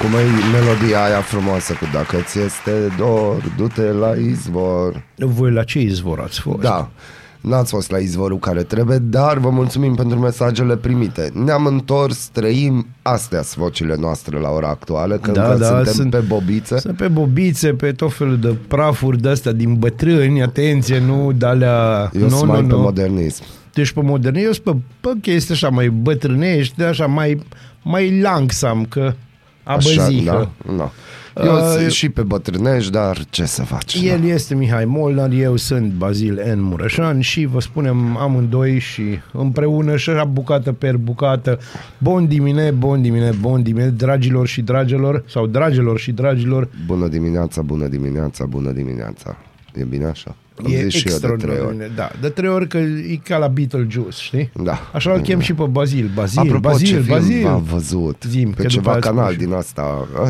Cum e melodia aia frumoasă cu dacă ți este dor, du-te la izvor. Voi la ce izvor ați fost? Da, n-ați fost la izvorul care trebuie, dar vă mulțumim pentru mesajele primite. Ne-am întors, trăim, astea sunt vocile noastre la ora actuală, că Da, încă da, suntem sunt- pe bobițe. Sunt pe bobițe, pe tot felul de prafuri de astea din bătrâni, atenție, nu de alea... Eu nu, sunt nu, mai pe nu. modernism. Deci pe modern, eu sunt pe, pe chestii așa mai bătrânești, de așa mai, mai langsam, că Așa, abăzică. da, da. Eu Uh, sunt și pe bătrânești, dar ce să faci? El da. este Mihai Molnar, eu sunt Bazil N. Mureșan și vă spunem amândoi și împreună și așa bucată per bucată. Bun dimine, bun dimine, bun dimine, dragilor și dragilor, sau dragilor și dragilor. Bună dimineața, bună dimineața, bună dimineața. E bine așa? Am e zis și eu de trei extraordinar. ori. bine, Da, de trei ori că e ca la Beetlejuice, știi? Da. Așa îl chem și pe Bazil. Bazil, Apropo, Bazil, ce film Bazil. v-am văzut? Zim, pe că ceva după aia canal spun și- din asta. uh,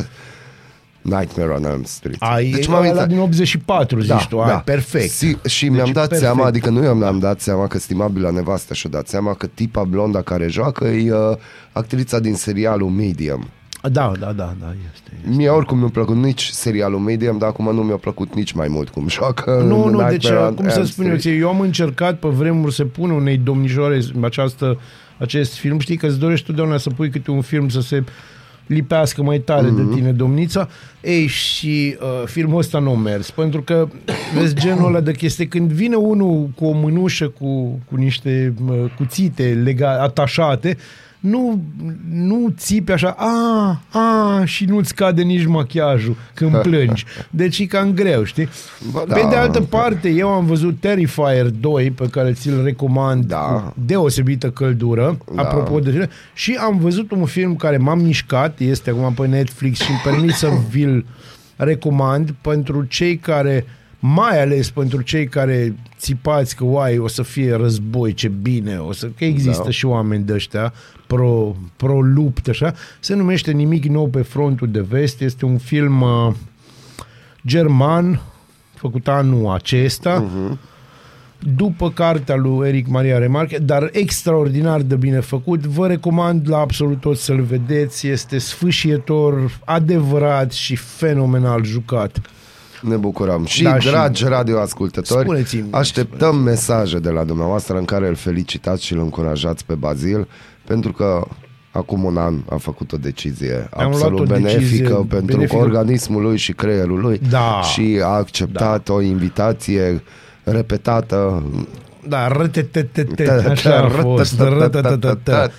Nightmare on Elm Street. Ai, deci m-am ăla uitat- din 84, zici tu, ai, perfect. Si, și Deci mi-am dat perfect. seama, adică nu eu mi-am dat seama că stimabila nevastă și-a dat seama că tipa blonda care joacă e uh, actrița din serialul Medium. Da, da, da, da, este. Mie oricum nu mi-a plăcut nici serialul Medium, dar acum nu mi-a plăcut nici mai mult cum joacă Nu, în nu, Nightmare deci, on cum să Elm spun eu Street. ție, eu am încercat pe vremuri să pun unei domnișoare această, acest film, știi că îți dorești totdeauna să pui câte un film să se lipească mai tare mm-hmm. Mhm. de tine, domnița. Ei, și uh, filmul ăsta nu a mers, pentru că, vezi, genul ăla de chestie, când vine unul cu o mânușă cu, cu niște uh, cuțite lega, atașate, nu, nu țipi așa, a, a, și nu-ți cade nici machiajul când plângi. Deci e cam greu, știi? Bă, Pe da. de altă parte, eu am văzut Terrifier 2, pe care ți-l recomand Da. cu deosebită căldură, Da. apropo de cele, și am văzut un film care m-a mișcat, este acum pe Netflix și îmi permit să vi-l recomand pentru cei care, mai ales pentru cei care țipați că, uai, o să fie război, ce bine, o să, că există Da. și oameni de ăștia pro, pro-lupt, așa, se numește Nimic nou pe frontul de vest, este un film uh, german, făcut anul acesta, uh-huh. după cartea lui Eric Maria Remarque, dar extraordinar de bine făcut. Vă recomand la absolut tot să-l vedeți. Este sfâșietor, adevărat și fenomenal jucat. Ne bucurăm. Și, Da, da, și- dragi radioascultători, Spuneți-mi, așteptăm mesaje de la dumneavoastră în care îl felicitați și îl încurajați pe Bazil, pentru că acum un an a făcut o decizie Am absolut luat o decizie benefică pentru benefică. organismul lui și creierul lui Da. și a acceptat o invitație repetată Da, rătetetetete, așa a fost. rătetetetete.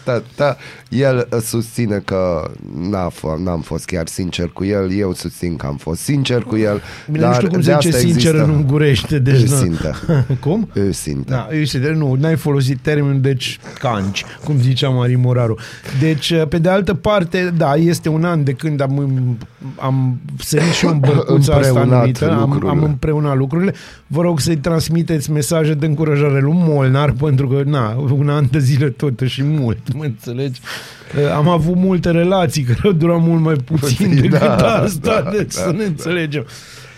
El uh, susține că n-a f- n-am fost chiar sincer cu el, eu susțin că am fost sincer cu el. Bine, nu știu cum de se zice asta sincer există- în ungurește. Deci, nu. Îsinte. cum? Îsinte. Da, eu de nu, n-ai folosit termenul, deci canci, cum zicea Mari Moraru. Deci, pe de altă parte, da, este un an de când am, am sărit și eu în bărcuța asta Împreunat numită, am, lucrurile. am împreunat lucrurile. Vă rog să-i transmiteți mesaje de încurajare lui Molnar, pentru că, na, un an de zile totuși și mult, mă înțelegi? Am avut multe relații care au durat mult mai puțin Puțin, decât da, asta, da, deci da, să ne da. înțelegem.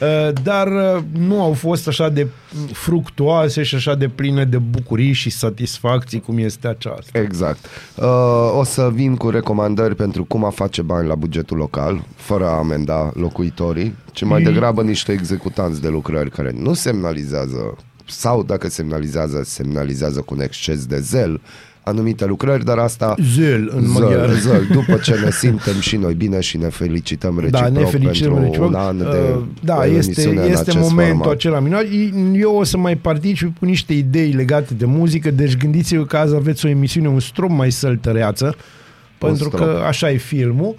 Uh, Dar uh, nu au fost așa de fructuoase și așa de pline de bucurii și satisfacții cum este aceasta. Exact. Uh, o să vin cu recomandări pentru cum a face bani la bugetul local, fără a amenda locuitorii, ci mai degrabă niște executanți de lucrări care nu semnalizează sau dacă semnalizează, semnalizează cu un exces de zel anumite lucrări, dar asta Zel în maghiară. zăl, zăl, după ce ne simtem și noi bine și ne felicităm reciproc Da, ne felicităm pentru reciproc. un an de Uh, Da, de este, emisiune în este acest momentul format. acela minunat. Eu o să mai particip cu niște idei legate de muzică, deci gândiți-vă că azi aveți o emisiune un strop mai săltăreață, pentru strop. că așa e filmul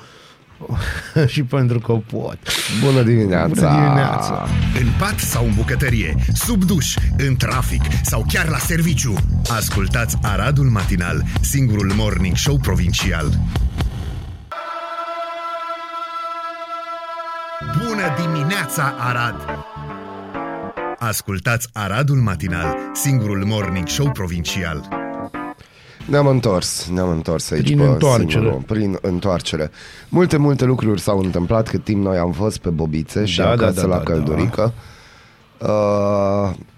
și pentru că pot. Bună dimineața! Bună dimineața! În pat sau în bucătărie, sub duș, în trafic sau chiar la serviciu. Ascultați Aradul Matinal, singurul morning show provincial. Bună dimineața, Arad! Ascultați Aradul Matinal, singurul morning show provincial. Ne-am întors, ne-am întors aici Prin pe întoarcere. singurul, prin întoarcere. Multe, multe lucruri s-au întâmplat cât timp noi am fost pe Bobițe și Da, acasă da, da, la da, Căldurică. Uh,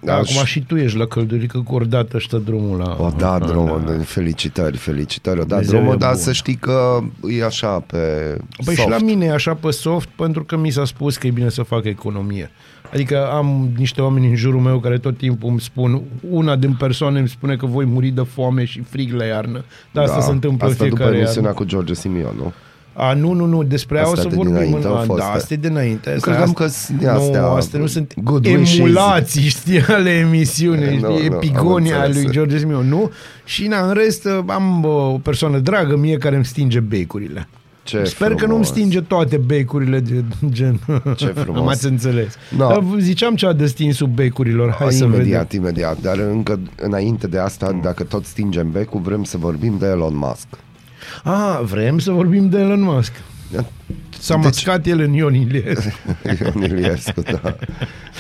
Da, aș- acum și tu ești la căldurică cu ori dată ăștia drumul la... O da la- drumul, la- felicitări, felicitări. O da Dumnezeu drumul, e dar bun. să știi că e așa pe Păi soft. și la mine e așa pe soft pentru că mi s-a spus că e bine să fac economie. Adică am niște oameni în jurul meu care tot timpul îmi spun, una din persoane îmi spune că voi muri de foame și frig la iarnă. Dar asta se întâmplă Da. Asta în după fiecare emisiunea iarnă. cu George Simion, nu? A, nu, nu, nu, despre aia o Astea să de vorbim. dinainte în, au a, fost, da, da. astea de înainte. Astea, credeam astea- că sunt din astea, Nu, astea nu sunt good wishes. emulații, știi, ale emisiunii, Nu, știi, nu, am epigonia a înțeles. lui George Simion, nu? Și na, în rest am bă, o persoană dragă mie care îmi stinge becurile. Ce Sper că frumos. nu-mi stinge toate becurile de gen. Ce frumos. M-ați înțeles. No. Dar ziceam ceva de stinsul becurilor. Hai să imediat, vedem. imediat. Dar încă înainte de asta, dacă tot stingem becul, vrem să vorbim de Elon Musk. Ah, vrem să vorbim de Elon Musk. S-a Deci- mascat el în Ion Iliescu. Ion Iliescu, da.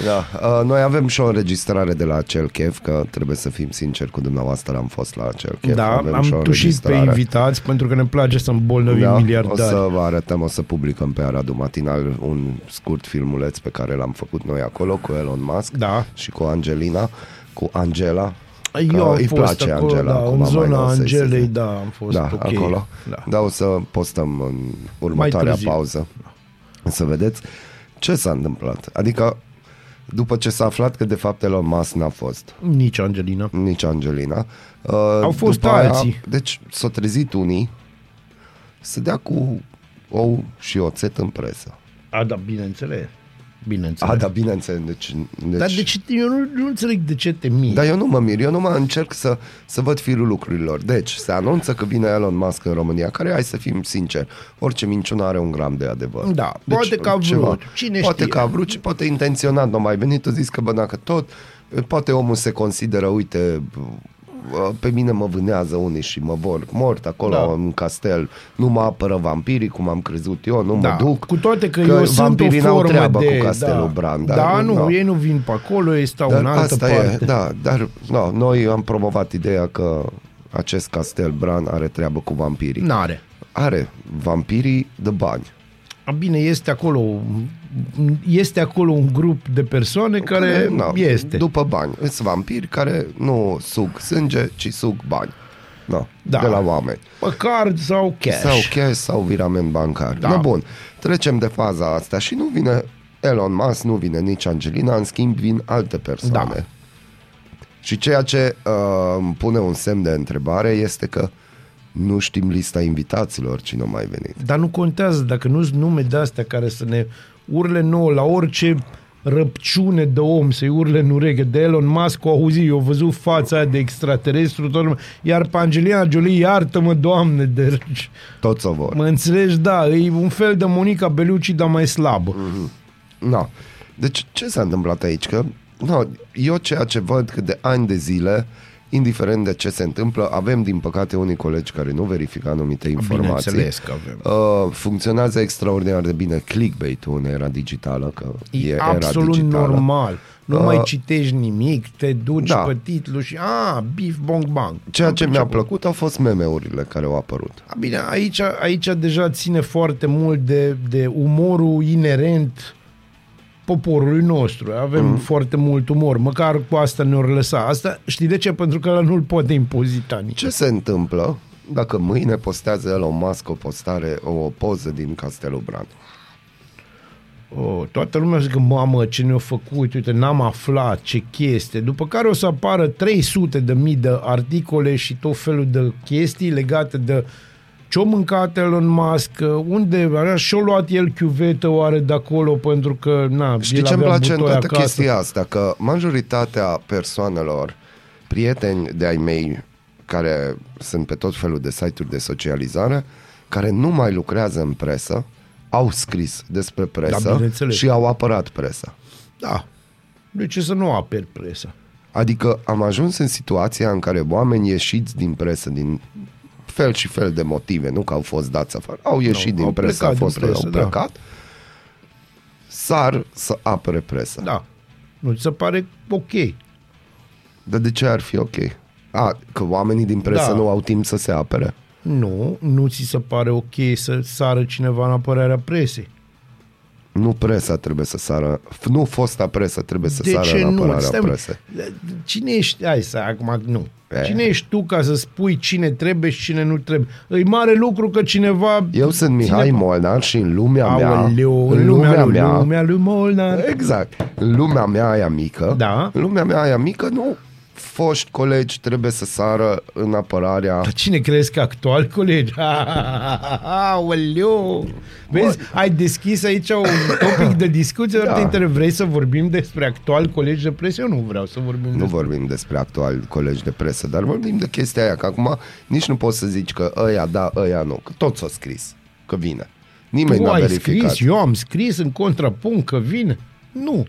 da. Uh, noi avem și o înregistrare de la acel chef, că trebuie să fim sinceri cu dumneavoastră, am fost la acel chef. Da, avem și o am tușit pe înregistrare. invitați pentru că ne place să îmbolnăvim Da, o miliardari. să vă arătăm, o să publicăm pe Aradu Matinal un scurt filmuleț pe care l-am făcut noi acolo cu Elon Musk Da. și cu Angelina, cu Angela. Eu că am îi fost place acolo, Angela, da, acum în mai zona nou să-i se Angelei, zic. da, am fost da, ok. acolo. Da. Da, o să postăm în următoarea târziu. pauză. Să vedeți ce s-a întâmplat. Adică, după ce s-a aflat că de fapt Elon Musk n-a fost Nici Angelina. nici Angelina. Uh, Au fost după aia, alții. deci s-au trezit unii să dea cu ou și oțet în presă. A, da, bineînțeles. Bineînțeles. A, da, bineînțeles. Deci, deci, Dar de ce, eu nu, nu înțeleg de ce te miri. Dar eu nu mă mir, eu nu mă încerc să, să văd firul lucrurilor. Deci, se anunță că vine Elon Musk în România, care, hai să fim sinceri, orice minciună are un gram de adevăr. Deci, Da, poate că a vrut, cine poate știe. că a vrut și poate intenționat, nu a mai venit, a zis că bă, dacă tot, poate omul se consideră, uite, pe mine mă vânează unii și mă vor mort acolo Da. în castel, nu mă apără vampirii, cum am crezut eu, nu da. mă duc. Cu toate că, că eu sunt o vampirii n-au formă treabă de... cu castelul da, Bran. Da, nu, no. ei nu vin pe acolo, ei stau Dar în altă asta parte. e, da, dar no, noi am promovat ideea că acest castel Bran are treabă cu vampirii. N-are. Are vampirii de bani. A, Bine, este acolo este acolo un grup de persoane care, na, este. După bani. Sunt vampiri care nu sug sânge, ci sug bani. No, Da. De la oameni. Pe card sau cash. Sau cash sau virament bancar. Da. Da. No, bun. Trecem de faza asta și nu vine Elon Musk, nu vine nici Angelina, în schimb vin alte persoane. Da. Și ceea ce uh, îmi pune un semn de întrebare este că nu știm lista invitaților cine a mai venit. Dar nu contează dacă nu sunt nume de astea care să ne urle nouă la orice răpciune de om să-i urle în ureche. De Elon Musk o auzi, eu văzut fața aia de extraterestru, toată lumea. iar pe Angelina Jolie, iartă-mă, Doamne, de... Toți o vor. Mă înțelegi? Da, e un fel de Monica Bellucci, dar mai slabă. Mhm. No. Deci ce s-a întâmplat aici? Că no, eu ceea ce văd că de ani de zile, indiferent de ce se întâmplă, avem din păcate unii colegi care nu verifică anumite informații. Bineînțeles că avem. Uh, funcționează extraordinar de bine clickbait-ul în era digitală, că e, E era absolut digitală. normal. Nu Uh, mai citești nimic, te duci da. pe titlu și a, bif, bong, bang. Ceea Am ce mi-a priceput. plăcut au fost meme-urile care au apărut. Bine, aici, aici deja ține foarte mult de, de umorul inerent poporului nostru. Avem Mhm. mm. foarte mult umor. Măcar cu asta ne-or lăsa. Asta știi de ce? Pentru că ăla nu-l poate impozita nici. Ce se întâmplă dacă mâine postează Elon Musk o postare, o poză din Castelul Bran? Oh, toată lumea zice că, mamă, ce ne-a făcut, uite, n-am aflat, ce chestie. După care o să apară 300 de mii de articole și tot felul de chestii legate de ce-o mâncat Elon Musk, unde și-o luat el chiuvetă oare de acolo pentru că, na, Știi el ce îmi avea place în butoi toată acasă. chestia asta? Că majoritatea persoanelor, prieteni de ai mei, care sunt pe tot felul de site-uri de socializare, care nu mai lucrează în presă, au scris despre presă Da, bineînțeles. și au apărat presa. Da. De ce să nu aperi presa? Adică am ajuns în situația în care oameni ieșiți din presă, din fel și fel de motive, nu că au fost dați afară, au ieșit Nu, din au presă, au plecat din fost presă, au da. plecat, sar să apere presa. Da. Nu ți se pare ok. Dar de ce ar fi ok? A, că oamenii din presă Da. nu au timp să se apere. Nu, nu ți se pare ok să sară cineva în apărarea presei. Nu presa trebuie să sară, f- nu fosta presă trebuie să de sară ce în nu? apărarea Stai, mă, presei. Cine ești? Hai să, acum nu. E. Cine ești tu ca să spui cine trebuie și cine nu trebuie? E mare lucru că cineva... Eu sunt Mihai Cineva- Molnar și în lumea mea, Aoleu, în lumea lui, mea, lumea lui Molnar. exact, în lumea mea aia mică, Da. în lumea mea aia mică nu foști colegi trebuie să sară în apărarea Dar cine crezi că actual colegi? Aoleu! Vezi, ai deschis aici un topic de discuție, dar Da. te întreb, vrei să vorbim despre actual colegi de presă? Eu nu vreau să vorbim Nu despre... vorbim despre actuali colegi de presă, dar vorbim de chestia aia, că acum nici nu poți să zici că ăia da, ăia nu, că toți au scris că vine. Nimeni Tu n-a ai verificat. scris, eu am scris în contrapunct că vine. Nu.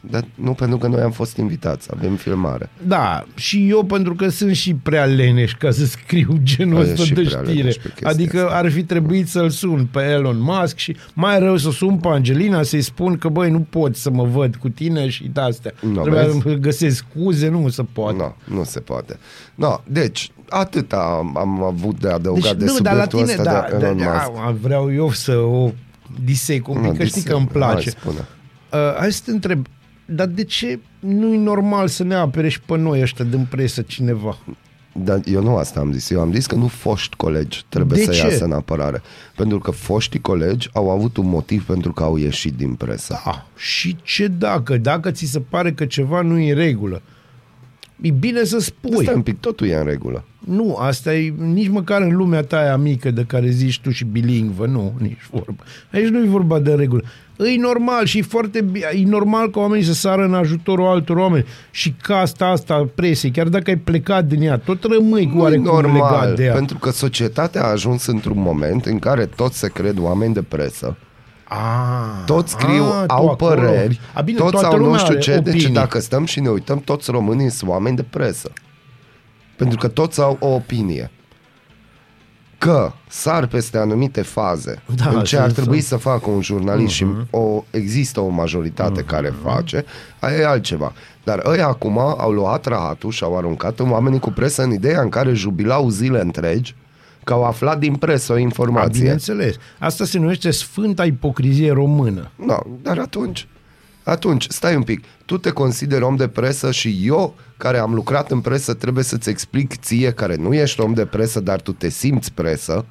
Dar nu pentru că noi am fost invitați, avem filmare. Da, și eu pentru că sunt și prea leneș ca să scriu genul Păi, ăsta și de prea știre. leneș pe chestia Adică asta. ar fi trebuit să-l sun pe Elon Musk și mai rău să sun pe Angelina să-i spun că băi, nu pot să mă văd cu tine și de astea. Nu, Trebuia vezi? să găsesc scuze, nu se poate. Nu, nu se poate. No, deci, atât am, am avut de adăugat de Deci, nu, dar la subiectul tine, ăsta da, de da, Elon da, Musk. a, vreau eu să o disec un pic, Nu, că știi disec. că îmi place. Hai, spune. Uh, hai să te întreb, dar de ce nu e normal să ne apere și pe noi ăștia din presă cineva? Dar eu nu asta am zis. Eu am zis că nu foști colegi trebuie De să ce? iasă în apărare. Pentru că foștii colegi au avut un motiv pentru că au ieșit din presă. Da, și ce dacă? Dacă ți se pare că ceva nu e în regulă, e bine să spui. Stai un pic, totul e în regulă. Nu, asta e nici măcar în lumea ta aia mică de care zici tu și bilingvă, nu, nici vorba. Aici nu e vorba de regulă. E normal și e foarte bi- e normal ca oamenii să sară în ajutorul altor oameni și casta asta a presei, chiar dacă ai plecat din ea, tot rămâi cu Nu e oarecum legat normal, de ea. pentru că societatea a ajuns într-un moment în care toți se cred oameni de presă, Ah, toți scriu, ah, tu au acolo. păreri, A, bine, toți toată au nu lumea știu are ce, deci opinii. dacă stăm și ne uităm, toți românii sunt oameni de presă. Pentru că toți au o opinie. Că sar peste anumite faze Da, în ce ar sunt- trebui sunt- să facă un jurnalist și Mhm. o, există o majoritate care face, aia e altceva. Dar ăia acum au luat rahatul și au aruncat în oamenii cu presă în ideea în care jubilau zile întregi că au aflat din presă o A, informație. bineînțeles. Asta se numește Sfânta Ipocrizie Română. No, dar atunci, atunci, stai un pic, tu te consideri om de presă și eu, care am lucrat în presă, trebuie să-ți explic ție, care nu ești om de presă, dar tu te simți presă,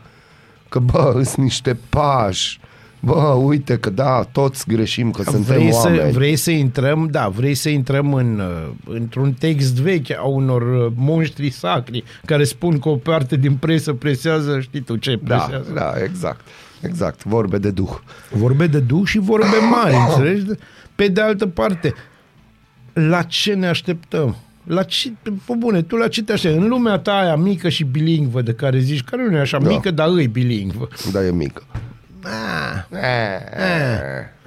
că bă, sunt niște pași, bă, uite că da, toți greșim, că suntem vrei, să, oameni. vrei să intrăm, da, vrei să intrăm în, uh, într-un text vechi a unor uh, monștri sacri care spun că o parte din presă presează, știi tu ce Da, presează. da, exact. Exact, vorbe de duh. Vorbe de duh și vorbe mari, înțelegi? Pe de altă parte, la ce ne așteptăm? La ce, pe bune, tu la ce te aștepți? În lumea ta aia mică și bilingvă de care zici, care nu e așa Da. mică, dar îi bilingvă. Da, e mică. Ah,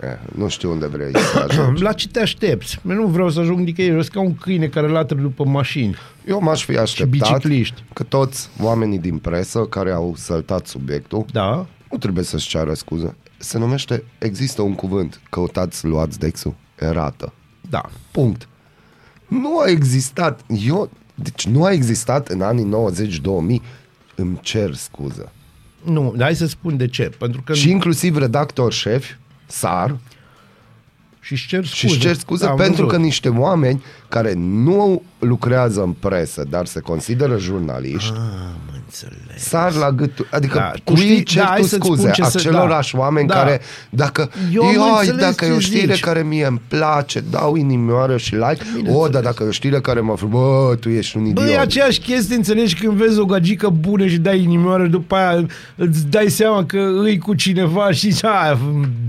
Eh, Nu știu unde vrei să ajungi. la ce te aștepți? Eu nu vreau să ajung nicăieri, eu sunt ca un câine care latră după mașini. Eu m-aș fi așteptat bicicliști. că toți oamenii din presă care au săltat subiectul Da? nu trebuie să-și ceară scuze. Se numește, există un cuvânt, căutați, luați dexul, erată. Da. Punct. Nu a existat, eu, deci nu a existat în anii 90-2000, îmi cer scuză. Nu, dar hai să spun de ce. Pentru că Și inclusiv redactor șef, SAR, și-și cer scuze. și își cer scuze Da, am pentru văzut. că niște oameni care nu lucrează în presă, dar se consideră jurnaliști, Am înțeles. sar la gâtul. Adică Da, da, tu cu știi- ei cer da, hai tu să-ți scuze spun ce să- acelorași da. oameni Da. care dacă Eu am ioi, înțeles dacă e ce o știre zici. care mie îmi place, dau inimioară și like. O, dar dacă e o știre care mă fră, bă, tu ești un idiot. Bă, e aceeași chestie, înțelegi, când vezi o gagică bună și dai inimioară, după aia îți dai seama că îi cu cineva și zici, "Ah,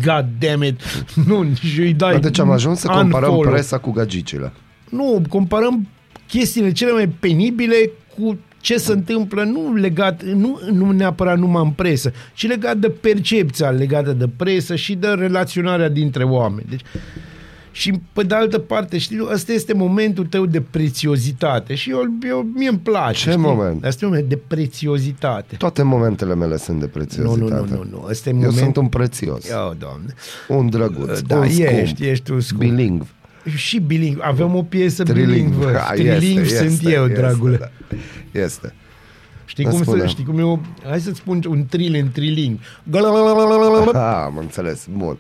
god damn it, nu, și îi dai Dar deci am ajuns să comparăm unfollow. presa cu gagicile. Nu, comparăm chestiile cele mai penibile cu ce se întâmplă, nu legat, nu, nu neapărat numai în presă, ci legat de percepția legată de presă și de relaționarea dintre oameni. Deci, și pe de altă parte, știi, ăsta este momentul tău de prețiozitate și eu, eu mie îmi place. Ce știi? moment? Asta e un moment de prețiozitate. Toate momentele mele sunt de Nu, prețiozitate. nu, nu, nu, nu. Ăsta e Eu moment... sunt un prețios, Oh, doamne. un drăguț, Da, un scump, ești, ești un scump. bilingv. Și bilingv. Avem o piesă Trilingv. bilingvă. Ha, Trilingv este, sunt este, eu, este, dragule. da. Este. Știi Da, cum, spune. să, știi cum e o... Hai să-ți spun un tril în triling. Ah, am înțeles. Bun.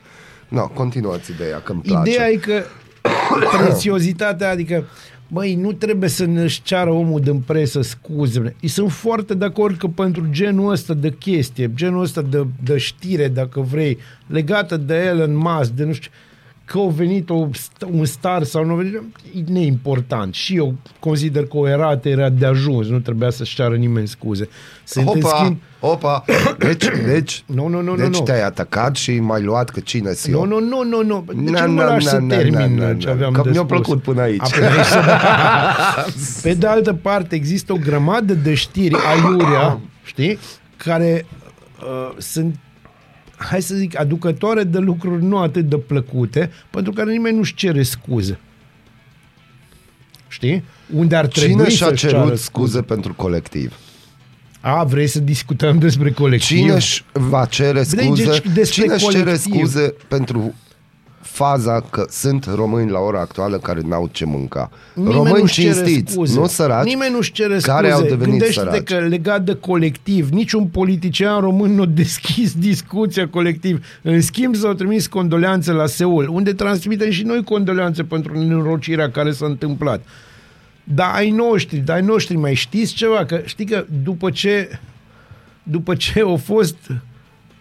No, continuați ideea, că îmi place. Ideea e că prețiozitatea, adică Băi, nu trebuie să ne-și ceară omul din presă scuze. Îi sunt foarte de acord că pentru genul ăsta de chestie, genul ăsta de, de știre, dacă vrei, legată de Elon Musk, de nu știu, că a venit o, un star sau nu a venit, e neimportant. Și eu consider că o erată era de ajuns, nu trebuia să-și ceară nimeni scuze. Sunt în Opa, schimb, opa. Deci, deci, Nu, nu, nu, deci nu, nu. te-ai atacat și m-ai luat că cine sunt Nu, eu. nu, nu, nu, nu. De Na, ce nu mă na, lași na, să na, termin na, na, ce na. aveam Că de mi-a spus? plăcut până aici. A, pe, vrei să- pe de altă parte, există o grămadă de știri aiurea, știi, care uh, sunt hai să zic, aducătoare de lucruri nu atât de plăcute, pentru care nimeni nu-și cere scuze. Știi? Unde ar trebui Cine și-a să-și ceară cerut scuze pentru colectiv? A, vrei să discutăm despre colectiv? Cine își va cere scuze? Deci, despre Cine își cere colectiv. scuze pentru faza că sunt români la ora actuală care n-au ce mânca. Nimeni români nu-și cere cinstiți, scuze. nu săraci, Nimeni nu-și cere scuze. care au devenit Gândește-te săraci. că legat de colectiv, niciun politician român nu a deschis discuția colectiv. În schimb, s-au trimis condoleanțe la Seul, unde transmitem și noi condoleanțe pentru nenorocirea care s-a întâmplat. Dar ai noștri, dar ai noștri, mai știți ceva? Că știi că după ce după ce a fost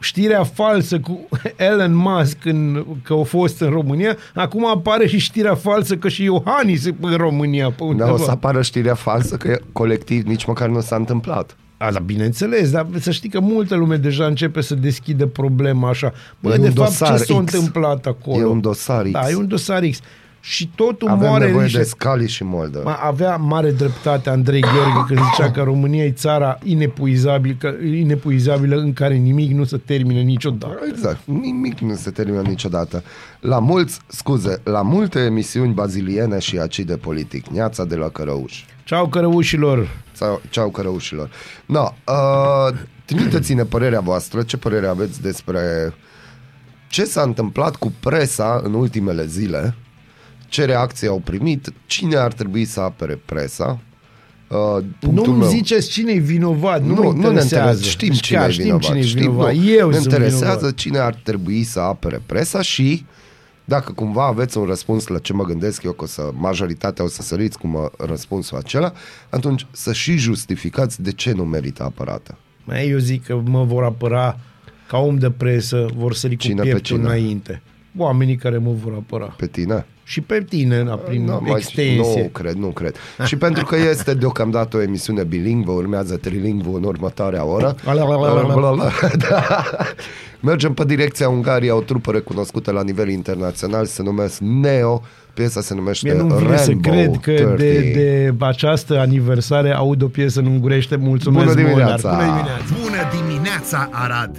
știrea falsă cu Elon Musk în, că a fost în România, acum apare și știrea falsă că și Iohannis e în România. Pe Dar undeva. o să apară știrea falsă că colectiv nici măcar nu s-a întâmplat. A, da, bineînțeles, dar să știi că multă lume deja începe să deschidă problema așa. Bă, E de un fapt, dosar ce s-a X. întâmplat acolo? E un dosar X. Da, e un dosar X. Și totul Avem moare nevoie niște... de Scali și Moldă. Ma, avea mare dreptate Andrei Gheorghe când zicea că România e țara inepuizabil, că, inepuizabilă în care nimic nu se termină niciodată. Exact. Nimic nu se termină niciodată. La mulți, scuze, la multe emisiuni baziliene și acide politic. Neața de la Cărăuș. Ceau cărăușilor! Sau ceau cărăușilor. No, uh, trimiteți-ne părerea voastră, ce părere aveți despre ce s-a întâmplat cu presa în ultimele zile, ce reacții au primit, cine ar trebui să apere presa. Uh, punctul Nu-mi meu. ziceți cine e vinovat, nu, nu, mă nu ne interesează. interesează. Știm cine Chiar e știm vinovat. cine e știm, vinovat. nu. Eu ne sunt interesează vinovat. cine ar trebui să apere presa și dacă cumva aveți un răspuns la ce mă gândesc eu, că o să majoritatea o să săriți cu mă, răspunsul acela, atunci să și justificați de ce nu merită apărată. Mai eu zic că mă vor apăra ca om de presă, vor sări cu Cine pe pieptul cine? înainte. Oamenii care mă vor apăra. Pe tine? Și pe tine, na, prin Nu, mai- extensie. Nu cred, nu cred. și pentru că este deocamdată o emisiune bilingvă, urmează trilingvă în următoarea oră. Ala, ala, ala, ala. da. Mergem pe direcția Ungariei, o trupă recunoscută la nivel internațional, se numesc Neo, piesa se numește Mie nu-mi vine să Rainbow cred că 30. de, de această aniversare aud o piesă în ungurește. Mulțumesc, Bună Monar. dimineața! Bună dimineața! Bună dimineața, Arad!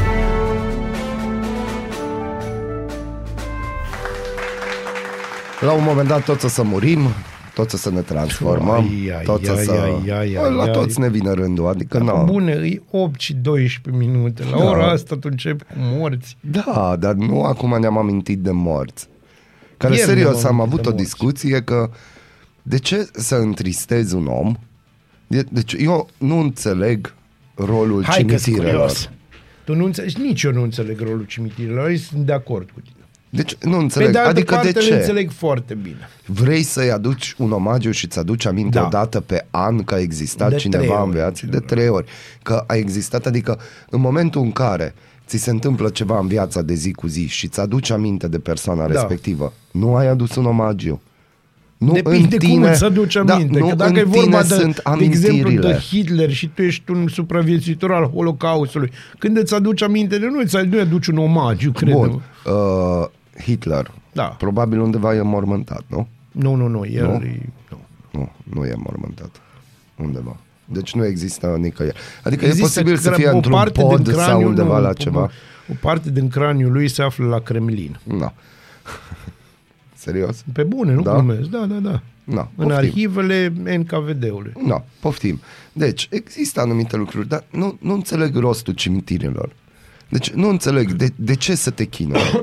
La un moment dat toți o să murim, toți o să ne transformăm, Ai, ai, toți o ai, să... ai, ai, ai, la ai. toți ne vine rândul, adică Da, nu. Bune, e 8 și 12 minute. La Da. ora asta tu începi cu morți. Da, dar nu acum ne-am amintit de morți. Care Ieri serios, ne-am am amintit avut de o morți. discuție că de ce să întristezi un om? De- Deci eu nu înțeleg rolul Hai că cimitirelor. Tu nu înțelegi, nici eu nu înțeleg rolul cimitirelor, eu sunt de acord cu tine. Deci nu Pe înțeleg. de altă adică parte de le ce? înțeleg foarte bine. Vrei să-i aduci un omagiu și îți aduci aminte Da. o dată pe an că a existat De cineva trei în ori, viață? De ceva. trei ori. Că a existat, adică în momentul în care ți se întâmplă ceva în viața de zi cu zi și îți aduci aminte de persoana Da. respectivă, nu ai adus un omagiu. Nu Depinde în tine, cum îți aduci aminte. Da, că nu dacă e în vorba tine de, sunt de exemplu de amintirile. Hitler și tu ești un supraviețuitor al Holocaustului, când îți aduci aminte de nu îți nu aduci un omagiu, cred. Bun. Uh, Hitler. Da. Probabil undeva e mormântat, nu? Nu, nu, nu, el Nu? E, nu. Nu, nu e mormântat. Undeva. Deci nu există nicăieri. Adică Există e posibil să cra- fie o într-un parte din pod sau craniul, undeva nu, la o- ceva. O parte din craniul lui se află la Kremlin. Da. Serios? Pe bune, nu Da? glumesc. Da, da, da. Na, În poftim. arhivele NKVD-ului. Da, poftim. Deci, există anumite lucruri, dar nu, nu înțeleg rostul cimitirilor. Deci, nu înțeleg de, de ce să te chinui.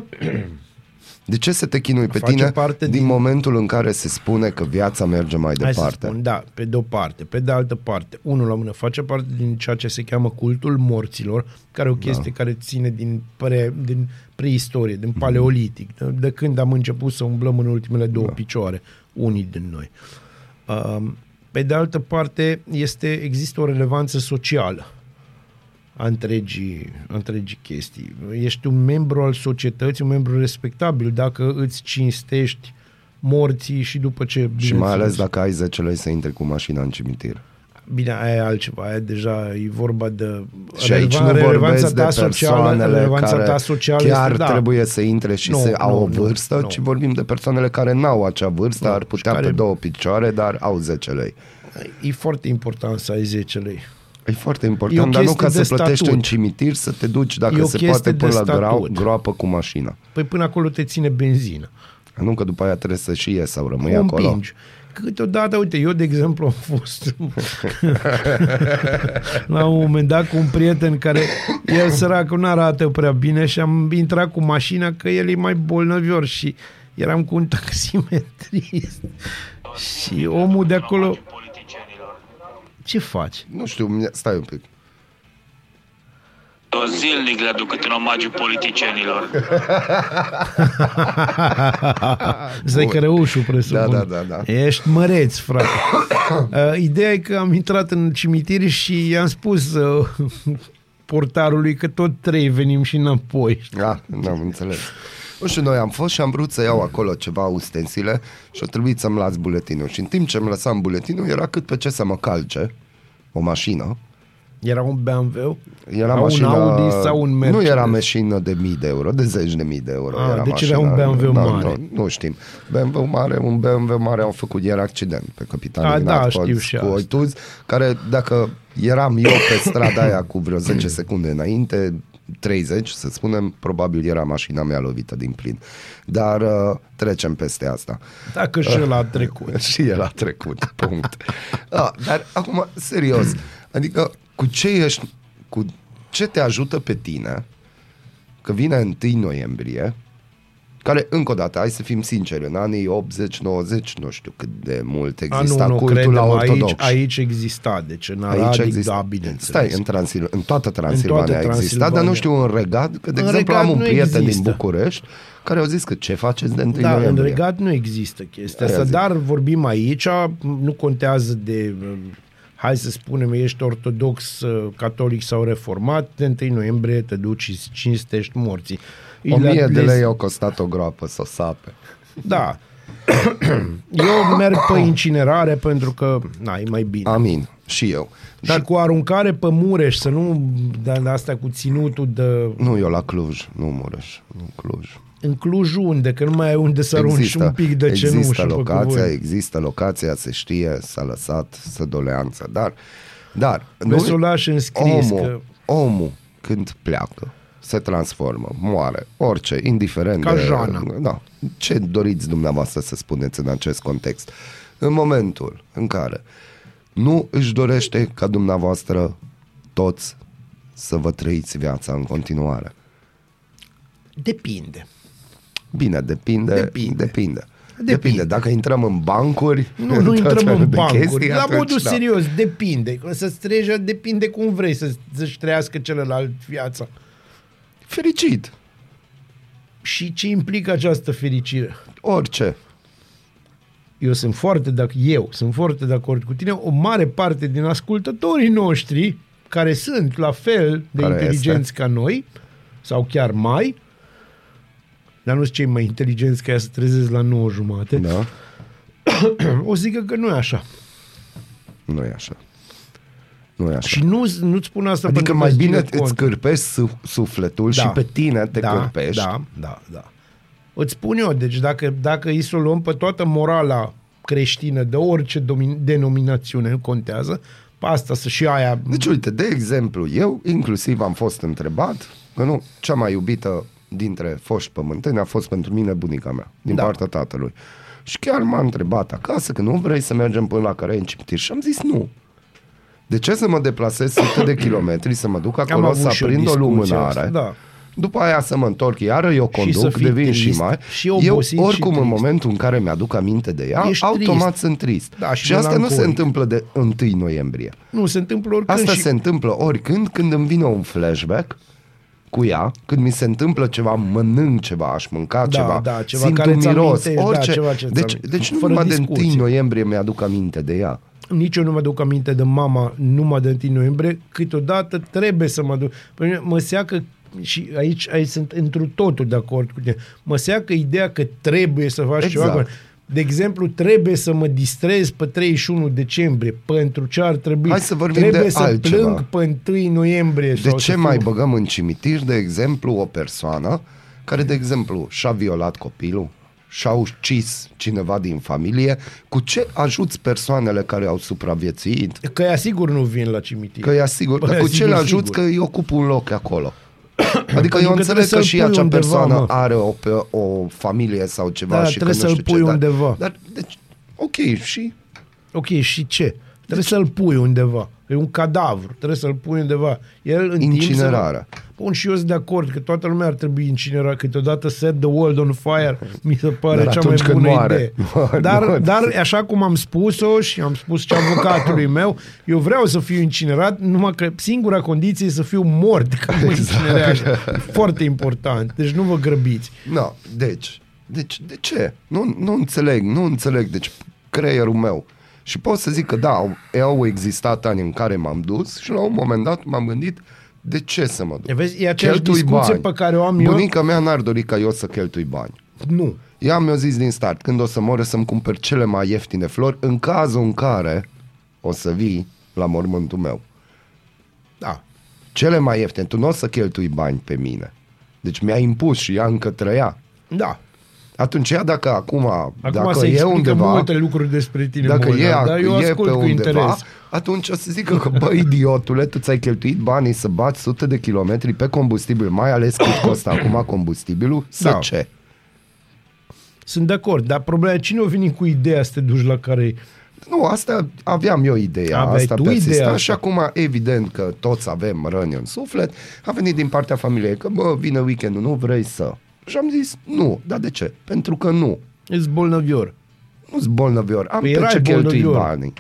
De ce să te chinui pe Face tine parte din, din- momentul în care se spune că viața merge mai Hai să departe? spun, da, pe de-o parte. Pe de altă parte, unul la mână, face parte din ceea ce se cheamă cultul morților, care e o chestie da. care ține din, pre, din preistorie, din paleolitic, de, de când am început să umblăm în ultimele două da. picioare, unii din noi. Um, pe de altă parte, este, există o relevanță socială a întregii, a întregii chestii. Ești un membru al societății, un membru respectabil dacă îți cinstești morții și după ce... Și mai bineînțeles, ales dacă ai 10 lei să intri cu mașina în cimitir. Bine, aia e altceva, aia deja e vorba de Și aici nu relevanța vorbesc de ta socială, persoanele relevanța care ta socială chiar este, da. trebuie să intre și Nu, să au nu, o nu, vârstă, nu. ci vorbim de persoanele care n-au acea vârstă, Nu, ar și putea care- pe două picioare, dar au 10 lei. E foarte important să ai 10 lei. E foarte E o important, dar nu ca chestie să de plătești statut. în cimitir, să te duci E dacă o se chestie poate de până la grau, statut. groapă cu mașina. Păi până acolo te ține benzină. Nu că după aia trebuie să și ies sau rămâi o acolo. împingi. Câteodată, uite, eu de exemplu am fost la un moment dat cu un prieten care el săracul nu arată prea bine și am intrat cu mașina că el e mai bolnăvior și eram cu un taximetrist și omul de acolo ce faci? Nu știu, mie- stai un pic. Eu zilnic le aduc în omagiu politicienilor. Zăcărăușul, presupun. Da, da, da, da. Ești măreț, frate. Uh, ideea e că am intrat în cimitir și i-am spus uh, portarului că tot trei venim și înapoi. Da, n-am înțeles. Nu știu, noi am fost și am vrut să iau acolo ceva ustensile și a trebuit să-mi las buletinul. Și în timp ce îmi lăsam buletinul, era cât pe ce să mă calce o mașină. Era un BMW? Era Sau mașina... un Audi sau un Mercedes? Nu era mașină de mii de euro, de zeci de mii de euro. Ah, era deci mașina. era un BMW Nu, mare. Nu, nu știm. BMW mare, un BMW mare au făcut ieri accident pe capitanii Ah, din da, Arcod știu și cu asta. Oituz, care dacă eram eu pe strada aia cu vreo 10 secunde înainte, 30, să spunem, probabil era mașina mea lovită din plin. Dar uh, trecem peste asta. Dacă și el a trecut. Și el a trecut, punct. Da, dar acum, serios, adică cu ce ești, cu ce te ajută pe tine că vine 1 noiembrie, care, încă o dată, hai să fim sinceri, în anii 80-90, nu știu cât de mult A, exista nu, nu, cultul credem, la aici, ortodox. aici exista, deci în Aradic, da, bineînțeles. Stai, în, Transil- în toată Transilvania toată exista, Transilvania. dar nu știu în Regat, că de În exemplu Regat am un nu prieten există. din București care au zis că ce faceți de 1 Da, în noiembrie? regat nu există chestia Aia asta, zic. dar vorbim aici, nu contează de, uh, hai să spunem, ești ortodox, uh, catolic sau reformat, de 1 noiembrie te duci și cinstești morții. O mie Le- de le- lei au costat o groapă să o sape. Da. Eu merg pe incinerare pentru că, na, e mai bine. Amin. Și eu. Dar... Și cu aruncare pe Mureș, să nu de de asta cu ținutul de Nu, eu la Cluj, nu Mureș, nu Cluj. În Cluj unde, că nu mai ai unde să arunci un pic de există cenușă pe locația, cuvânt. există locația, se știe, s-a lăsat să doleanță, dar, dar Vezi să o lași înscris omul, că- omul, când pleacă, se transformă, moare, orice, indiferent Ca de... Jana. Da. Ce doriți dumneavoastră să spuneți în acest context? În momentul în care nu își dorește ca dumneavoastră toți să vă trăiți viața în continuare. Depinde. Bine, depinde. Depinde. Depinde. Depinde. Depinde. Dacă intrăm în bancuri... Nu, în nu tot intrăm felul în de bancuri. chestii, la atunci, modul da. serios, depinde. Să-ți trece, depinde cum vrei să, să-și trăiască celălalt viața. Fericit. Și ce implică această fericire? Orice. Eu sunt foarte de eu sunt foarte de acord cu tine. O mare parte din ascultătorii noștri, care sunt la fel de Care inteligenți este? ca noi, sau chiar mai, dar nu sunt cei mai inteligenți ca ea să trezesc la 9 jumate, Da? o zică că nu e așa. Nu e așa. Nu e așa. Și nu, nu-ți spun asta adică pentru mai că bine ține îți cont. cârpești su- sufletul Da. și pe tine te da, cârpești. Da, da, da. Îți spun eu, deci dacă, dacă îi să o luăm pe toată morala creștină de orice domin- denominațiune, nu contează, pe asta să și aia... Deci, uite, de exemplu, eu inclusiv am fost întrebat că nu, cea mai iubită dintre foști pământeni a fost pentru mine bunica mea, din Da. da. partea tatălui. Și chiar m-a întrebat acasă că nu vrei să mergem până la care în cimitir și am zis nu. De ce să mă deplasez sute de kilometri, să mă duc acolo, avut să și o aprind o discuție lumânare, asta, da. după aia să mă întorc iară, eu să conduc, fii devin și trist, mai... și eu, obosit și oricum, în trist. momentul în care mi-aduc aminte de ea, Ești automat trist. sunt trist. Da, și și asta nu se melancolic. întâmplă de 1 noiembrie. Nu, se întâmplă oricând Asta și... se întâmplă oricând când îmi vine un flashback cu ea, când mi se întâmplă ceva, mănânc ceva, aș mânca Da, ceva, da, ceva simt care un ți miros, amintești, da, orice. ceva ce ți deci, am- deci nu fără numai de 1 discuție. noiembrie mi-aduc aminte de ea. Nici eu nu mă duc aminte de mama numai de 1 noiembrie, câteodată trebuie să mă duc. Pe mine mă seacă și aici, aici sunt întru totul de acord cu tine. Mă seacă ideea că trebuie să faci Exact. ceva. De exemplu, trebuie să mă distrez pe 31 decembrie. Pentru ce ar trebui? Hai să vorbim trebuie de să altceva. plâng pe 1 noiembrie. De sau ce să mai fiu- băgăm în cimitir, de exemplu, o persoană care, de exemplu, și-a violat copilul, și-a ucis cineva din familie, cu ce ajuți persoanele care au supraviețuit? Că ea sigur nu vin la cimitir. Că e asigur, Bă, dar cu ce sigur, le ajuți sigur. că îi ocupă un loc acolo? Adică că eu trebuie înțeleg că să-l și pui acea undeva, persoană mă. are o, pe, o familie sau ceva Da, și că trebuie nu să-l știu pui ce, undeva. Dar, dar deci, ok, și Ok, și ce? Trebuie să-l pui undeva. E un cadavru, trebuie să-l pui undeva. El în Incinerarea. Timp să... Bun, și eu sunt de acord că toată lumea ar trebui incinerat. Câteodată set the world on fire mi se pare Dar cea mai atunci când bună moare. idee. Nu, Dar, nu. dar așa cum am spus-o și am spus și avocatului meu, eu vreau să fiu incinerat, numai că singura condiție e să fiu mort când mă Exact. incinerează. E Foarte important. Deci nu vă grăbiți. Nu, deci, deci, de ce? Nu, nu înțeleg, nu înțeleg, deci creierul meu. Și pot să zic că da, au, au existat ani în care m-am dus și la un moment dat m-am gândit de ce să mă duc? E, vezi, e aceeași Cheltui discuție bani. pe care o am eu. Bunica mea n-ar dori ca eu să cheltui bani. Nu. Ea mi-a zis din start, când o să mor, să-mi cumpăr cele mai ieftine flori, în cazul în care o să vii la mormântul meu. Da. Cele mai ieftine, tu nu o să cheltui bani pe mine. Deci mi-a impus și ea încă trăia. Da. Atunci ea dacă acum, Acum dacă se e explică undeva, multe lucruri despre tine, dacă Molnar, e, dar eu e ascult pe cu undeva, interes. atunci o să zică că, bă, idiotule, tu ți-ai cheltuit banii să bați sute de kilometri pe combustibil, mai ales cât costă acum combustibilul, să Da. ce? Sunt de acord, dar problema e cine o vine cu ideea să te duci la care Nu, asta aveam eu ideea, Aveai asta tu persista ideea și asta. acum evident că toți avem răni în suflet, a venit din partea familiei că, bă, vine weekendul, nu vrei să... Și am zis, nu, dar de ce? Pentru că nu. ești bolnăvior. Nu-s bolnăvior, am Păi pe erai ce cheltui bolnăvior. banii.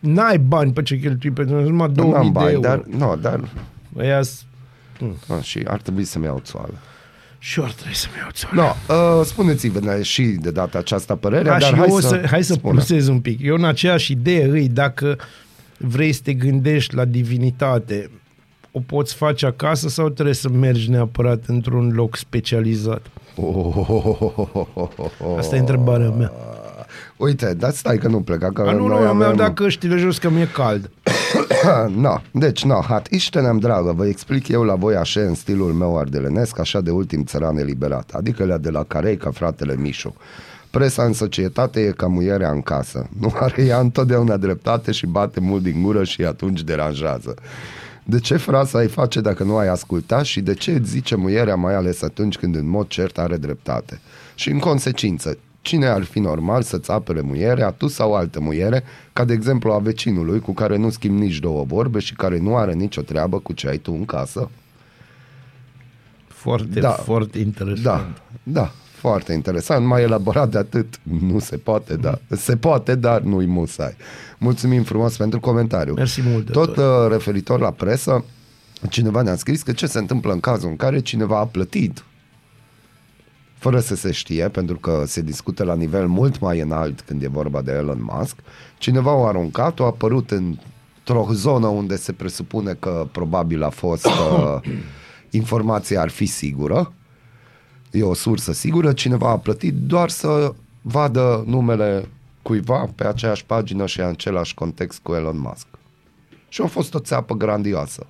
N-ai bani pe ce cheltui pentru numai Nu 2000 am de bani, euro. dar, nu, dar Aia a, și ar trebui să-mi iau țoală. și eu ar trebui să-mi iau țoală. No, uh, spuneți-vă și de data aceasta părerea, Da, dar și hai eu o să, să, hai să spună. pulsez un pic. Eu în aceeași idee îi, dacă vrei să te gândești la divinitate, o poți face acasă sau trebuie să mergi neapărat într-un loc specializat? Asta e întrebarea mea. Uite, dar stai că nu pleca, că A, nu, nu, noi eu mi-am avem... dat căștile jos că mi-e cald. Na, deci, na, hat, iștenem dragă, vă explic eu la voi așa în stilul meu ardelenesc, așa de ultim țăran eliberat, adică la de la Carei ca fratele Mișu. Presa în societate e ca muierea în casă. Nu are ea întotdeauna dreptate și bate mult din gură și atunci deranjează. De ce frasa ai face dacă nu ai asculta și de ce îți zice muierea mai ales atunci când în mod cert are dreptate? Și în consecință, cine ar fi normal să-ți apere muierea, tu sau altă muiere, ca de exemplu a vecinului cu care nu schimbi nici două vorbe și care nu are nicio treabă cu ce ai tu în casă? Foarte, Da. foarte interesant. Da, da, foarte interesant. Mai elaborat de atât nu se poate, da. Se poate, dar nu-i musai. Mulțumim frumos pentru comentariu. Mersi mult, Tot uh, referitor la presă, cineva ne-a scris că ce se întâmplă în cazul în care cineva a plătit fără să se știe, pentru că se discută la nivel mult mai înalt când e vorba de Elon Musk, cineva o aruncat, a apărut într-o zonă unde se presupune că probabil a fost uh, informația ar fi sigură, e o sursă sigură, cineva a plătit doar să vadă numele cuiva pe aceeași pagină și în același context cu Elon Musk. Și a fost o țeapă grandioasă,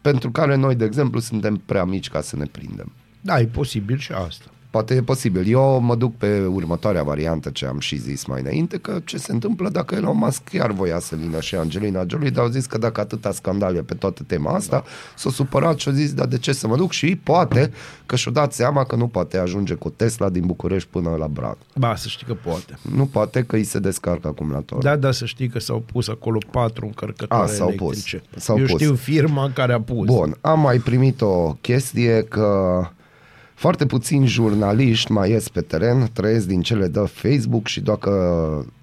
pentru care noi, de exemplu, suntem prea mici ca să ne prindem. Da, e posibil și asta. Poate e posibil. Eu mă duc pe următoarea variantă ce am și zis mai înainte, că ce se întâmplă dacă Elon Musk chiar voia să vină și Angelina Jolie, dar au zis că dacă atâta scandal e pe toată tema asta, s-a supărat și a zis, dar de ce să mă duc? Și poate că și-o dat seama că nu poate ajunge cu Tesla din București până la Brad. Ba, să știi că poate. Nu poate că îi se descarcă acumulatorul. Da, da, să știi că s-au pus acolo patru încărcătoare A, s-au pus. electrice. S-au Eu pus. știu firma care a pus. Bun, am mai primit o chestie că foarte puțini jurnaliști mai ies pe teren, trăiesc din cele de Facebook și, dacă,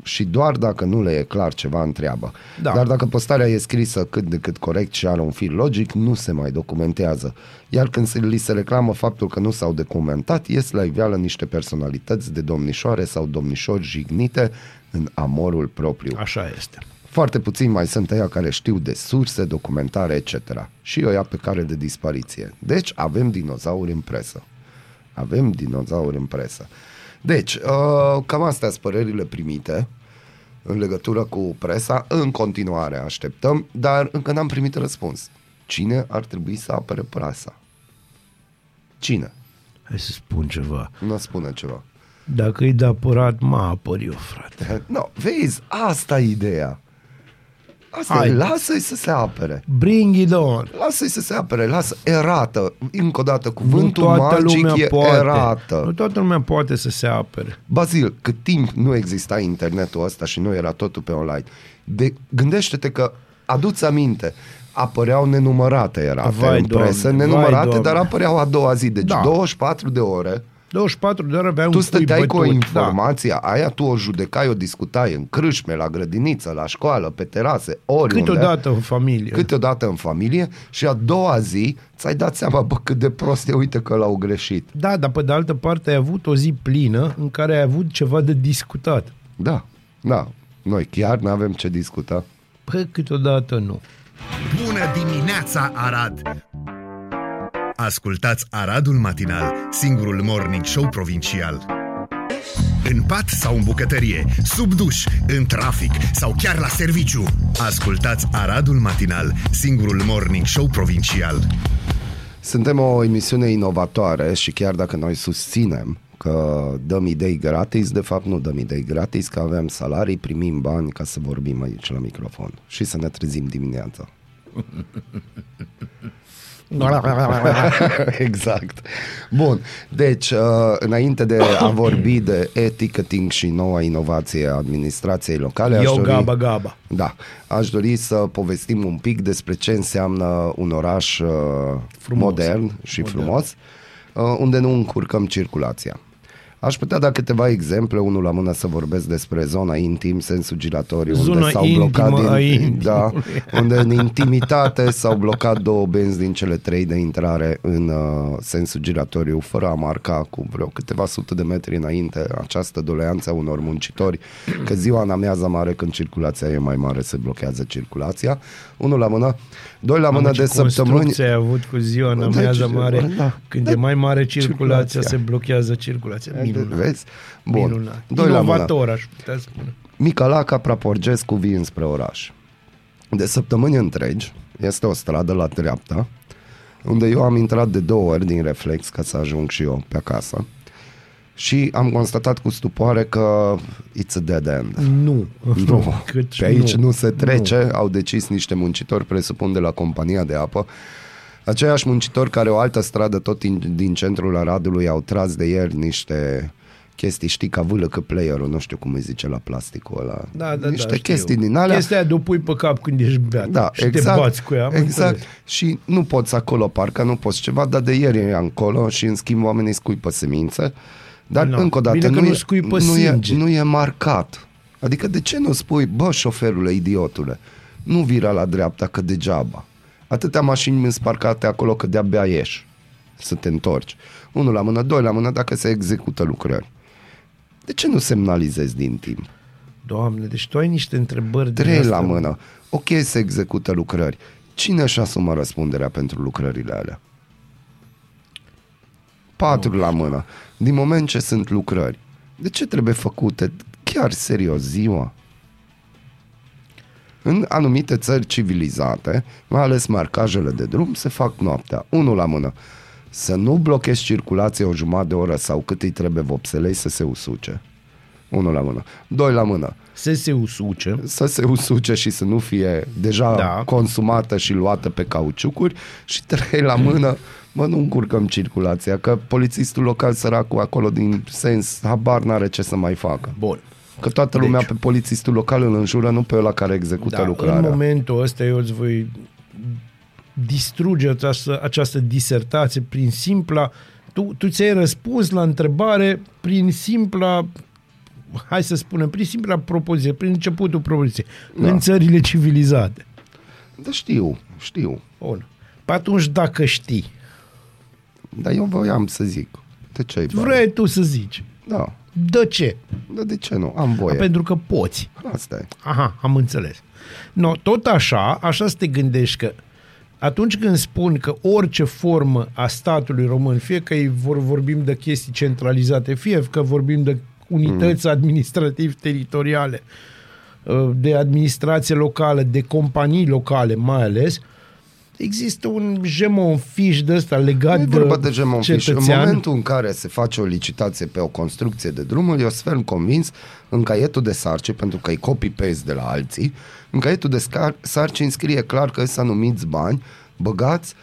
și doar dacă nu le e clar ceva întreabă. Da. Dar dacă postarea e scrisă cât de cât corect și are un fil logic, nu se mai documentează. Iar când se, li se reclamă faptul că nu s-au documentat, ies la iveală niște personalități de domnișoare sau domnișori jignite în amorul propriu. Așa este. Foarte puțini mai sunt ăia care știu de surse, documentare, etc. Și ăia pe care de dispariție. Deci avem dinozauri în presă. Avem dinozauri în presă. Deci, uh, cam astea sunt părerile primite în legătură cu presa. În continuare așteptăm, dar încă n-am primit răspuns. Cine ar trebui să apere presa? Cine? Hai să spun ceva. Nu spune ceva. Dacă e de apărat, mă apăr eu, frate. No, vezi, asta e ideea. Asta Hai. e, lasă-i să se apere. Bring it on. Lasă-i să se apere, lasă, erată. Încă o dată, Nu cuvântul toată magic lumea e poate. erată. Nu toată lumea poate să se apere. Bazil, cât timp nu exista internetul ăsta și nu era totul pe online, de, gândește-te că, aduți aminte, apăreau nenumărate erate Vai, în Doamne, presă, vai, nenumărate, Doamne. dar apăreau a doua zi, deci Da. 24 de ore 24 de ore avea tu un stăteai pui cu o bătut, informație, aia tu o judecai, o discutai în crâșme, la grădiniță, la școală, pe terase, oriunde. Câteodată în familie. câteodată în familie și a doua zi ți-ai dat seama, bă, cât de prost e, uite că l-au greșit. Da, dar pe de altă parte ai avut o zi plină în care ai avut ceva de discutat. Da, da, noi chiar nu avem ce discuta. Păi câteodată nu. Bună dimineața, Arad! Ascultați Aradul Matinal, singurul morning show provincial. În pat sau în bucătărie, sub duș, în trafic sau chiar la serviciu. Ascultați Aradul Matinal, singurul morning show provincial. Suntem o emisiune inovatoare și chiar dacă noi susținem că dăm idei gratis, de fapt nu dăm idei gratis, că avem salarii, primim bani ca să vorbim aici la microfon și să ne trezim dimineața. exact. Bun. Deci, uh, înainte de a vorbi de e-ticketing și noua inovație a administrației locale, aș Eu dori, gaba gaba. da, aș dori să povestim un pic despre ce înseamnă un oraș uh, Frumos. modern și modern. frumos, uh, unde nu încurcăm circulația. Aș putea da câteva exemple, unul la mână să vorbesc despre zona intim, sensul giratoriu, Zona unde s-au intimă blocat a din, intimului. da, unde în intimitate s-au blocat două benzi din cele trei de intrare în uh, sensul giratoriu, fără a marca cu vreo câteva sute de metri înainte această doleanță a unor muncitori, că ziua în amiază mare, când circulația e mai mare, se blochează circulația. Unul la mână, doi la mână Mamă, de ce săptămâni. construcție ai avut cu ziua în amiază Deci, mare. da. Când Da. e mai mare circulația, Circulația. se blochează circulația. Minunat. Vezi? Bun. Minunat. Doi la mână. Inovator, aș putea spune. Micalaca Praporgescu vin spre oraș. De săptămâni întregi, este o stradă la dreapta, unde eu am intrat de două ori din reflex ca să ajung și eu pe acasă. Și am constatat cu stupoare că it's a dead end. Nu. Nu, Cât pe aici nu, nu se trece, nu. au decis niște muncitori, presupun de la compania de apă, aceiași muncitori care o altă stradă tot din, din centrul Aradului au tras de ieri niște chestii, știi, ca vâlă că playerul, nu știu cum îi zice la plasticul ăla. Da, da, niște da, știu. chestii din alea. Chestia aia de o pui pe cap când ești beat Da, și exact, te bați cu ea. am exact. înțeles. Și nu poți acolo, parcă nu poți ceva, dar de ieri e acolo și în schimb oamenii scuipă semințe. Dar Nu. încă o dată, Bine că nu, nu e, scuipă nu, e, sânge. nu e marcat. Adică de ce nu spui, bă, șoferule, idiotule, nu vira la dreapta că degeaba. Atâtea mașini sunt parcate acolo că de-abia ieși să te întorci. Unul la mână, doi la mână, dacă se execută lucrări. De ce nu semnalizezi din timp? Doamne, deci tu ai niște întrebări din Trei astea. la mână. Ok, se execută lucrări. Cine își asumă răspunderea pentru lucrările alea? Patru la mână. Din moment ce sunt lucrări, de ce trebuie făcute chiar serios ziua? În anumite țări civilizate, mai ales marcajele de drum, se fac noaptea. Unul la mână. să nu blochezi circulația o jumătate de oră sau cât îi trebuie vopselei să se usuce. Unul la mână. Doi la mână. Se se usuce. Să se usuce și să nu fie deja Da. consumată și luată pe cauciucuri. Și trei la mână, mă, nu încurcăm circulația, că polițistul local săracul acolo din sens, habar n-are ce să mai facă. Bun. Că toată lumea Deci- pe polițistul local îl înjură, nu pe ăla care execută Da, în lucrarea. momentul ăsta eu îți voi distruge această, această disertație prin simpla... Tu, tu ți-ai răspuns la întrebare prin simpla hai să spunem, prin simpla propoziție, prin începutul propoziției, da. în țările civilizate. Da, știu, știu. Bun. Pe atunci, dacă știi, Dar eu voiam să zic. De ce ai bani? vrei tu să zici, Da. De ce? Dar de ce nu? Am voie. Pentru că poți. Asta e. Aha, am înțeles. No, tot așa, așa să te gândești că atunci când spun că orice formă a statului român, fie că îi vor, vorbim de chestii centralizate, fie că vorbim de unități mm. administrativ-teritoriale, uh, de administrație locală, de companii locale mai ales, există un gemon fiș de ăsta legat Nu e de vorba de gemon fish. În cetățean. momentul în care se face o licitație pe o construcție de drumuri, eu sunt ferm convins în caietul de sarcini, pentru că e copy-paste de la alții, în caietul de scar- sarcini scrie clar că sunt anumiți bani băgați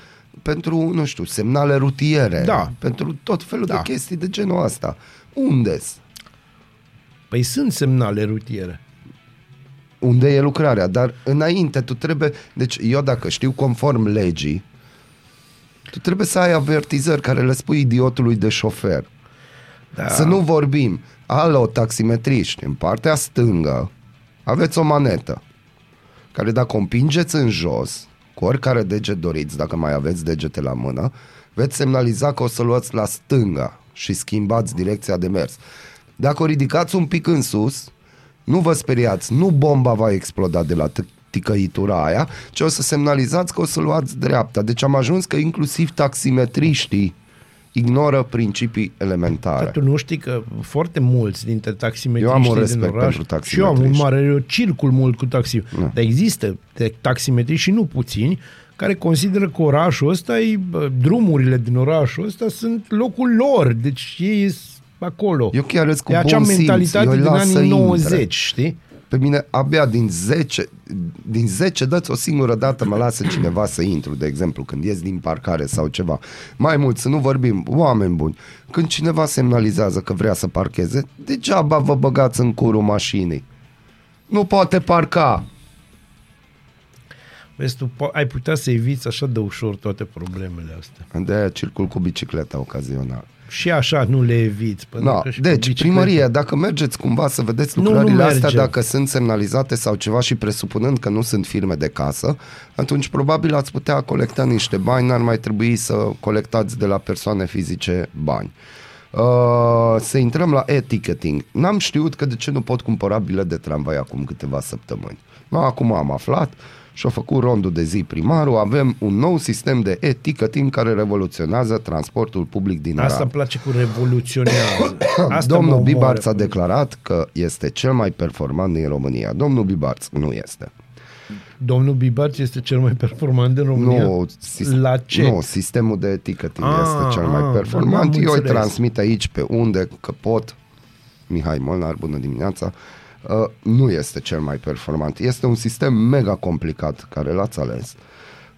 pentru, nu știu, semnale rutiere, Da. pentru tot felul Da. de chestii de genul ăsta. unde Păi sunt semnale rutiere. Unde e lucrarea, dar înainte tu trebuie, deci eu dacă știu conform legii, tu trebuie să ai avertizări care le spui idiotului de șofer. Da. Să nu vorbim. Alo, taximetriști, în partea stângă aveți o manetă care dacă o împingeți în jos, cu oricare deget doriți, dacă mai aveți degete la mână, veți semnaliza că o să luați la stânga și schimbați direcția de mers. Dacă o ridicați un pic în sus, nu vă speriați, nu bomba va exploda de la t- ticăitura aia, ci o să semnalizați că o să luați dreapta. Deci am ajuns că inclusiv taximetriștii ignoră principii elementare. Dar tu nu știi că foarte mulți dintre taximetriștii Eu am un din respect oraș, pentru și eu am un taximetriști. mare, eu circul mult cu taxi. Da. Dar există de taximetriști și nu puțini care consideră că orașul ăsta, e, bă, drumurile din orașul ăsta sunt locul lor. Deci ei sunt acolo. Eu chiar îți cu e acea bun simț, mentalitate eu îi din las să anii intre. 90, știi? Pe mine abia din 10, din 10 dăți o singură dată mă lasă cineva să intru, de exemplu, când ies din parcare sau ceva. Mai mult, să nu vorbim, oameni buni, când cineva semnalizează că vrea să parcheze, degeaba vă băgați în curul mașinii. Nu poate parca. Vezi, tu po- ai putea să eviți așa de ușor toate problemele astea. De aia circul cu bicicleta ocazional. Și așa nu le eviți. pentru Da. că și cu Deci, bicicleta- primărie, dacă mergeți cumva să vedeți Nu, nu lucrările astea, mergem. dacă sunt semnalizate sau ceva și presupunând că nu sunt firme de casă, atunci probabil ați putea colecta niște bani, n-ar mai trebui să colectați de la persoane fizice bani. Uh, să intrăm la e-ticketing. N-am știut că de ce nu pot cumpăra bilet de tramvai acum câteva săptămâni. No, acum am aflat și-a făcut rondul de zi primarul, avem un nou sistem de e-ticketing care revoluționează transportul public din Asta Arad. îmi place cu revoluționează. Asta Domnul mă Bibarț a omoară. declarat că este cel mai performant din România. Domnul Bibarț nu este. Domnul Bibarț este cel mai performant din România? Nu, sis- La ce? nu, sistemul de ticketing Ah, este cel mai ah, performant. am Eu îi înțeles. transmit aici pe unde, că pot. Mihai Molnar, bună dimineața. Uh, nu este cel mai performant. Este un sistem mega complicat care l-ați ales.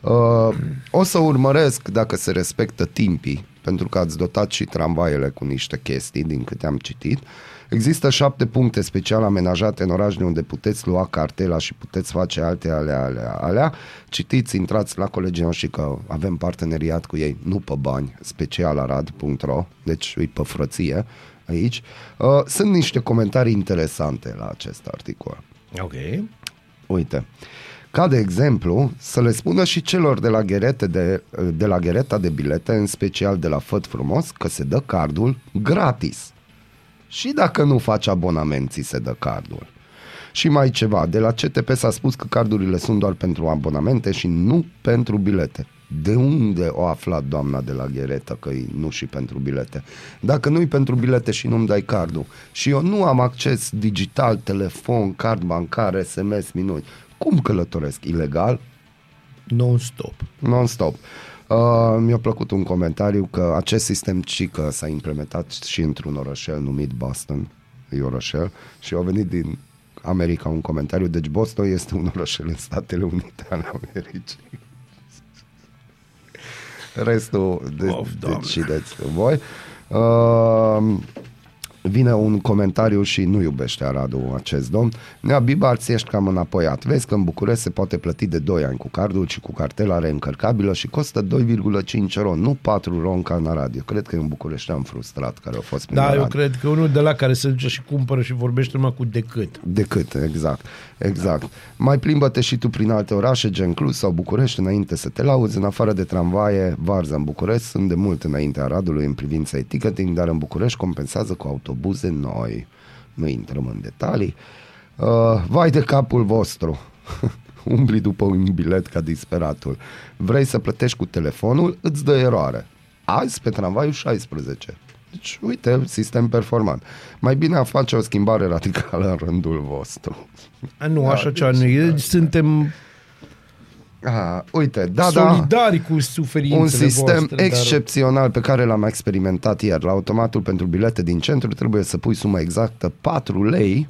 Uh, o să urmăresc dacă se respectă timpii, pentru că ați dotat și tramvaiele cu niște chestii, din câte am citit. Există șapte puncte special amenajate în oraș de unde puteți lua cartela și puteți face alte alea, alea, alea. Citiți, intrați la colegii noștri că avem parteneriat cu ei, nu pe bani, specialarad.ro, deci îi pe frăție aici. Uh, sunt niște comentarii interesante la acest articol. Ok. Uite, ca de exemplu, să le spună și celor de la, gherete de, de la ghereta de bilete, în special de la Făt Frumos, că se dă cardul gratis. Și dacă nu faci abonament, ți se dă cardul. Și mai ceva, de la CTP s-a spus că cardurile sunt doar pentru abonamente și nu pentru bilete. De unde o aflat doamna de la Gheretă că e nu și pentru bilete? Dacă nu-i pentru bilete și nu-mi dai cardul și eu nu am acces digital, telefon, card bancar, SMS, minuni, cum călătoresc? Ilegal? Non-stop. Non-stop. Uh, mi-a plăcut un comentariu că acest sistem cică s-a implementat și într-un orășel numit Boston, e orășel, și a venit din America un comentariu, deci Boston este un orășel în Statele Unite ale Americii. Restul de, Of, Doamne. decideți voi. Uh, vine un comentariu și nu iubește Aradul acest domn. Nea Bibarț, ți ești cam înapoiat. Vezi că în București se poate plăti de 2 ani cu cardul și cu cartela reîncărcabilă și costă 2,5 ron, nu 4 ron ca în Arad. Eu cred că e un bucureștean frustrat care a fost prin Da, Arad. eu cred că unul de la care se duce și cumpără și vorbește numai cu decât. Decât, exact. Exact. Mai plimbă-te și tu prin alte orașe, gen Cluj sau București, înainte să te lauzi. În afară de tramvaie, Varza în București sunt de mult înainte Aradului în privința ticketing, dar în București compensează cu autobuze noi. Nu intrăm în detalii. Uh, vai de capul vostru! Umbli după un bilet ca disperatul. Vrei să plătești cu telefonul, îți dă eroare. Azi pe tramvaiul 16. Deci, uite, sistem performant. Mai bine a face o schimbare radicală în rândul vostru. A, nu, Da, așa ceva deci, nu e. Suntem A, uite, da, da, solidari cu suferințele un sistem voastre, dar- excepțional pe care l-am experimentat ieri. La automatul pentru bilete din centru trebuie să pui suma exactă 4 lei.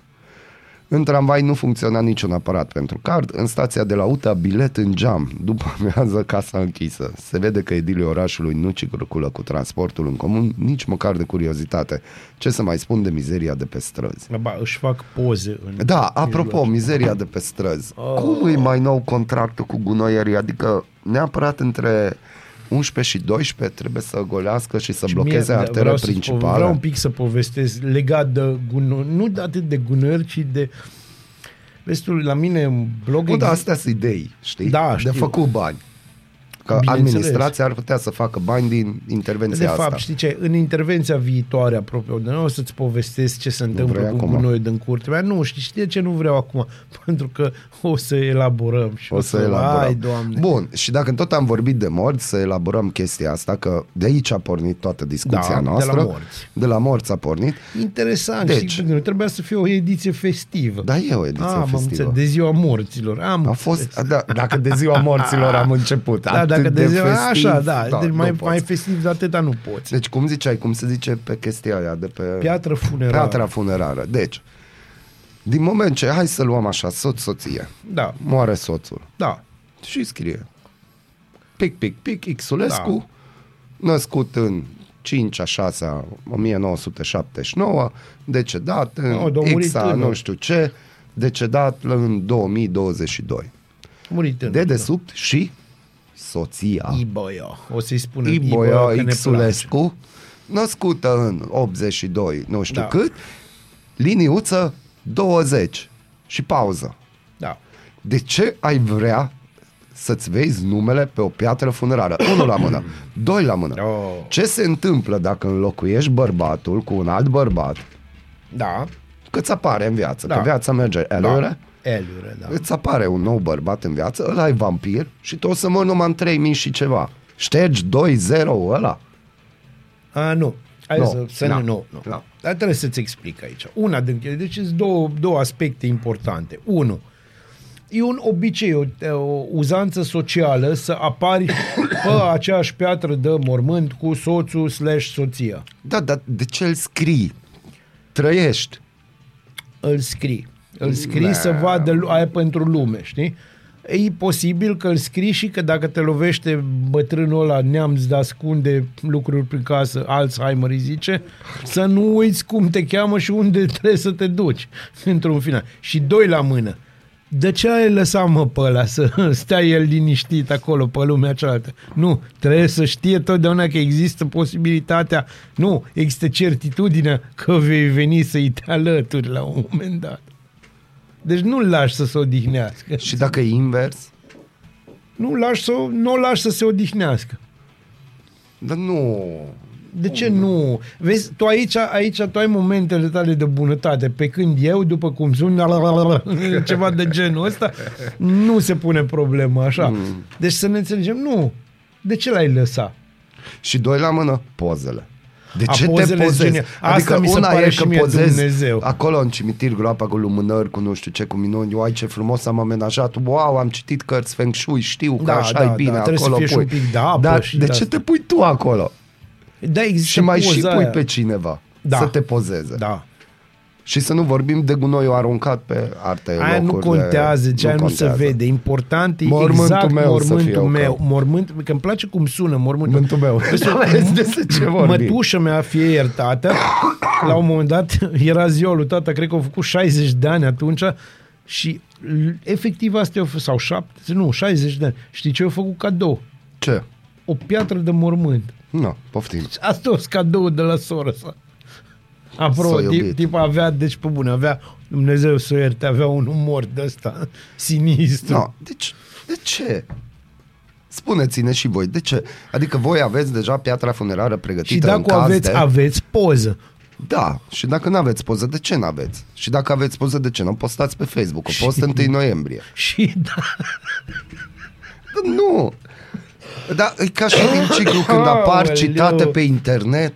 În tramvai nu funcționa niciun aparat pentru card. În stația de la UTA, bilet în geam. După amiază, casa închisă. Se vede că edilii orașului nu circulă cu transportul în comun, nici măcar de curiozitate. Ce să mai spun de mizeria de pe străzi? Ba, își fac poze în Da, apropo, mizeria de pe străzi. Oh. Cum e mai nou contractul cu gunoierii? Adică neapărat între 11 și 12 trebuie să golească și să Și blocheze mie, arteră vreau să- principală. Vreau un pic să povestesc legat de gunoi, nu atât de gunoieri, ci de Vezi tu, la mine în blog Nu, dar exist- astea sunt idei, știi? Da, de știu. făcut bani. Că Bineînțeles. administrația ar putea să facă bani din intervenția De fapt, asta. știi ce? În intervenția viitoare, apropo, de noi o să-ți povestesc ce se întâmplă vrei cu acum? gunoiul din curte. mea. Nu, știi, știi de ce nu vreau acum? Pentru că o să elaborăm. Și O să elaborăm. Ai, Doamne. Bun, și dacă tot am vorbit de morți, să elaborăm chestia asta, că de aici a pornit toată discuția Da, de la noastră. morți. De la morți a pornit. Interesant, Deci. știi, nu trebuia să fie o ediție festivă. Da, e o ediție Ah, m-am festivă. înțeles, de ziua morților. Am A fost, da, dacă de ziua morților am început. Da, atât dacă de, ziua, festiv, așa, da, deci nu mai, poți. mai festiv de atâta nu poți. Deci cum ziceai, cum se zice pe chestia aia de pe... Piatră funerară. Piatra funerară. Deci, din moment ce, hai să luăm așa, soț-soție, Da, moare soțul da. și scrie pic, pic, pic, Xulescu, da. născut în 5 a 6 a 1979, decedat în Oh, dar a murit X a tânăr. nu știu ce, decedat în 2022. Murit în De desubt și soția. Iboia. O să-i spunem Iboia că ne Xulescu, născută în 82, nu știu Da. cât, liniuță 20 și pauză. place. Da. De ce ai vrea să-ți vezi numele pe o piatră funerară? Unul la mână, doi la mână. Oh. Ce se întâmplă dacă înlocuiești bărbatul cu un alt bărbat? Da. Că ți apare în viață, Da. că viața merge elure, Da. Eliure, da. îți apare un nou bărbat în viață, ăla e vampir și tu o să mori numai în 3000 și ceva. Ștergi 2-0 ăla? A, nu. Hai Nu. să, să Da. nu, nu, nu. Da. Dar trebuie să-ți explic aici. Una din ele, deci sunt două, două aspecte importante. Unu, e un obicei, o, o uzanță socială să apari pe aceeași piatră de mormânt cu soțul slash soția. Da, dar de ce îl scrii? Trăiești. Îl scrii. Îl scrii Da. să vadă lu- aia pentru lume, știi? E posibil că îl scrii și că dacă te lovește bătrânul ăla neamț de ascunde lucruri prin casă, Alzheimer îi zice, să nu uiți cum te cheamă și unde trebuie să te duci într-un final. Și doi la mână. De ce ai lăsat mă pe ăla să stea el liniștit acolo pe lumea cealaltă? Nu, trebuie să știe totdeauna că există posibilitatea, nu, există certitudinea că vei veni să-i te alături la un moment dat. Deci nu-l lași să se odihnească. Și dacă e invers? Nu lași să, nu o lași să se odihnească. Dar nu... De ce nu? Vezi, tu aici, aici tu ai momentele tale de bunătate, pe când eu, după cum sun, ceva de genul ăsta, nu se pune problema așa. Mm. Deci să ne înțelegem, nu. De ce l-ai lăsat? Și doi la mână, pozele. De A, ce te pozele pozezi? geniale. Asta Adică mi se una pare e și că mie pozezi Dumnezeu. acolo în cimitir groapa cu lumânări, cu nu știu ce, cu minuni. Uai, ce frumos am amenajat. Wow, am citit cărți feng shui, știu că Da, așa da, e bine da, trebuie să acolo. fie și pui. un pic de apă Dar și de de ce asta. te pui tu acolo? Da, există Și mai și poza pui aia. pe cineva Da. să te pozeze. Da. Și să nu vorbim de gunoiul aruncat pe alte Aia nu locuri. de- contează, ce aia nu se contează. vede. Important e Mormântul exact meu să fie mormântul ok. meu. Mormânt, că îmi place cum sună mormântul. Mormântul meu. Vezi, Da, vezi, despre ce vorbim. Mătușa mea, fie iertată, la un moment dat era ziua lui tata, cred că au făcut 60 de ani atunci și l- efectiv asta au fost, sau 7, nu, 60 de ani. Știi ce au făcut cadou? Ce? O piatră de mormânt. Nu, poftim. Asta o cadou de la sora sa. Apropo, S-a tip, iubit. tip avea, deci pe bune, avea, Dumnezeu să o ierte, avea un umor de ăsta sinistru. No, deci, de ce? Spuneți-ne și voi, de ce? Adică voi aveți deja piatra funerară pregătită și în dacă o caz aveți, de... aveți poză. Da, și dacă nu aveți poză, de ce nu aveți? Și dacă aveți poză, de ce nu o postați pe Facebook? O post 1 noiembrie. Și da, Nu! Da, e ca și din ciclu când apar Aoleu. citate pe internet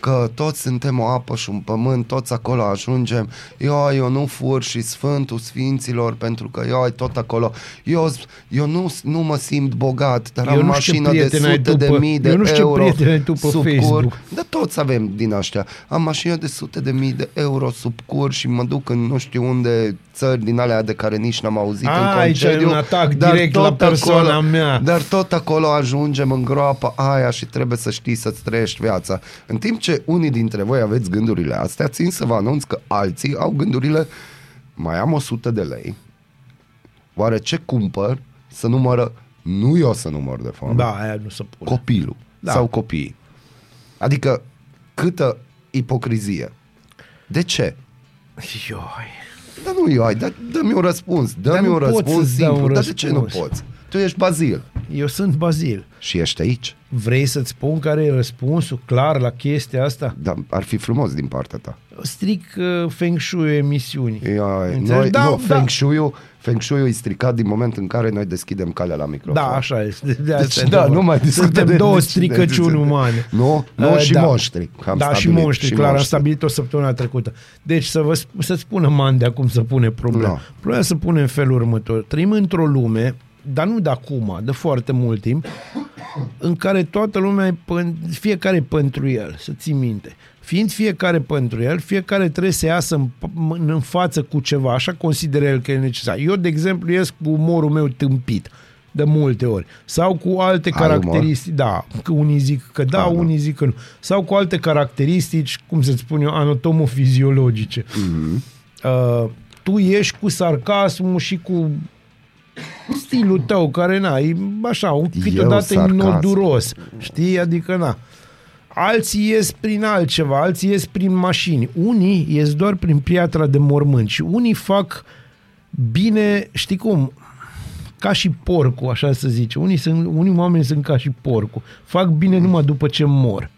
că toți suntem o apă și un pământ, toți acolo ajungem. Eu, eu nu fur și Sfântul Sfinților pentru că eu ai tot acolo. Eu, eu nu, nu mă simt bogat, dar Eu am nu știu ce mașină de prieten ai sute tu de pe- mii de eu nu știu ce euro prieten ai tu pe sub Facebook. cur. Da, toți avem din aștia. Am mașină de sute de mii de euro sub cur și mă duc în nu știu unde țări din alea de care nici n-am auzit A, în aici concediu. e un atac dar direct la tot persoana acolo, mea. Dar tot acolo ajungem în groapa aia și trebuie să știi să-ți trăiești viața. În timp ce unii dintre voi aveți gândurile astea, țin să vă anunț că alții au gândurile mai am 100 de lei, oare ce cumpăr să numără, nu eu să număr de fapt, da, aia nu se pune. copilul Da. sau copiii. Adică câtă ipocrizie. De ce? Ioi. Dar nu eu ai, dă, dă-mi un răspuns, dă-mi nu un pot răspuns să-ți dau simplu. un Dar de ce nu răspuns. poți? Tu ești Bazil Eu sunt Bazil. și ești aici. Vrei să-ți spun care e răspunsul clar la chestia asta? Dar ar fi frumos din partea ta. Stric uh, Feng Shui emisiunii. Ia, Înțelegi? noi, Da, nu, da. Feng Shui-ul, Feng Shui-ul e stricat din moment în care noi deschidem calea la microfon. Da, așa este. De Deci, asta e da, adevărat. nu mai discutăm Suntem de- două de- stricăciuni de- de- umane. Nu, nu Uh, și da. monștri. că am da, și stabilit, monștri, clar, am stabilit o săptămână trecută. Deci să vă sp- să spună Mandea cum să pune problema. Da. Problema se pune în felul următor. Trăim într-o lume, dar nu de acum, de foarte mult timp, în care toată lumea e pân- fiecare e pentru el, să ții minte. Fiind fiecare pentru el, fiecare trebuie să iasă în, p- în față cu ceva, așa consideră el că e necesar. Eu, de exemplu, ies cu umorul meu tâmpit de multe ori. Sau cu alte Ai caracteristici. Da, că unii zic că da, Ah, da. unii zic că nu. Sau cu alte caracteristici, cum să spun eu, anatomofiziologice. Mhm. Uh, tu ești cu sarcasmul și cu stilul tău, care na, e așa, un câteodată sarcasm. noduros, știi? Adică na. Alții ies prin altceva, alții ies prin mașini. Unii ies doar prin piatra de mormânt și unii fac bine, știi cum, ca și porcul, așa să zice. Unii, sunt, unii oameni sunt ca și porcul. Fac bine numai după ce mor.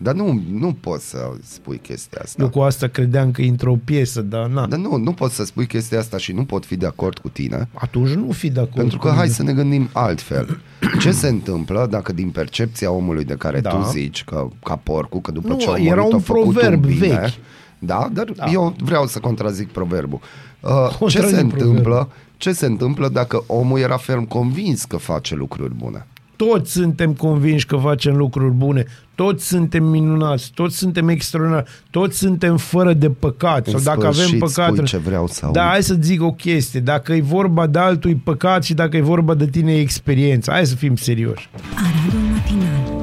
Dar nu, nu poți să spui chestia asta. Eu cu asta credeam că intră o piesă, dar na. Dar nu, nu poți să spui chestia asta și nu pot fi de acord cu tine. Atunci nu fi de acord. Pentru că cu hai mine. să ne gândim altfel. Ce se întâmplă dacă din percepția omului de care Da. tu zici că ca porcul, că după Nu, ce a era murit un a făcut proverb un bine, vechi. Da, dar Da. eu vreau să contrazic proverbul. Uh, ce Contrazic se proverbul. întâmplă? Ce se întâmplă dacă omul era ferm convins că face lucruri bune? Toți suntem convinși că facem lucruri bune, toți suntem minunați, toți suntem extraordinari, toți suntem fără de păcat. În Sau dacă avem sfârșit păcat... spui ce vreau să aud. Da, hai să zic o chestie. Dacă e vorba de altul, e păcat și dacă e vorba de tine, e experiență. Hai să fim serioși. Aradul matinal.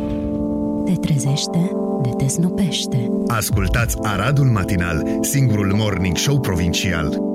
Te trezește, de te snopește. Ascultați Aradul Matinal, singurul morning show provincial.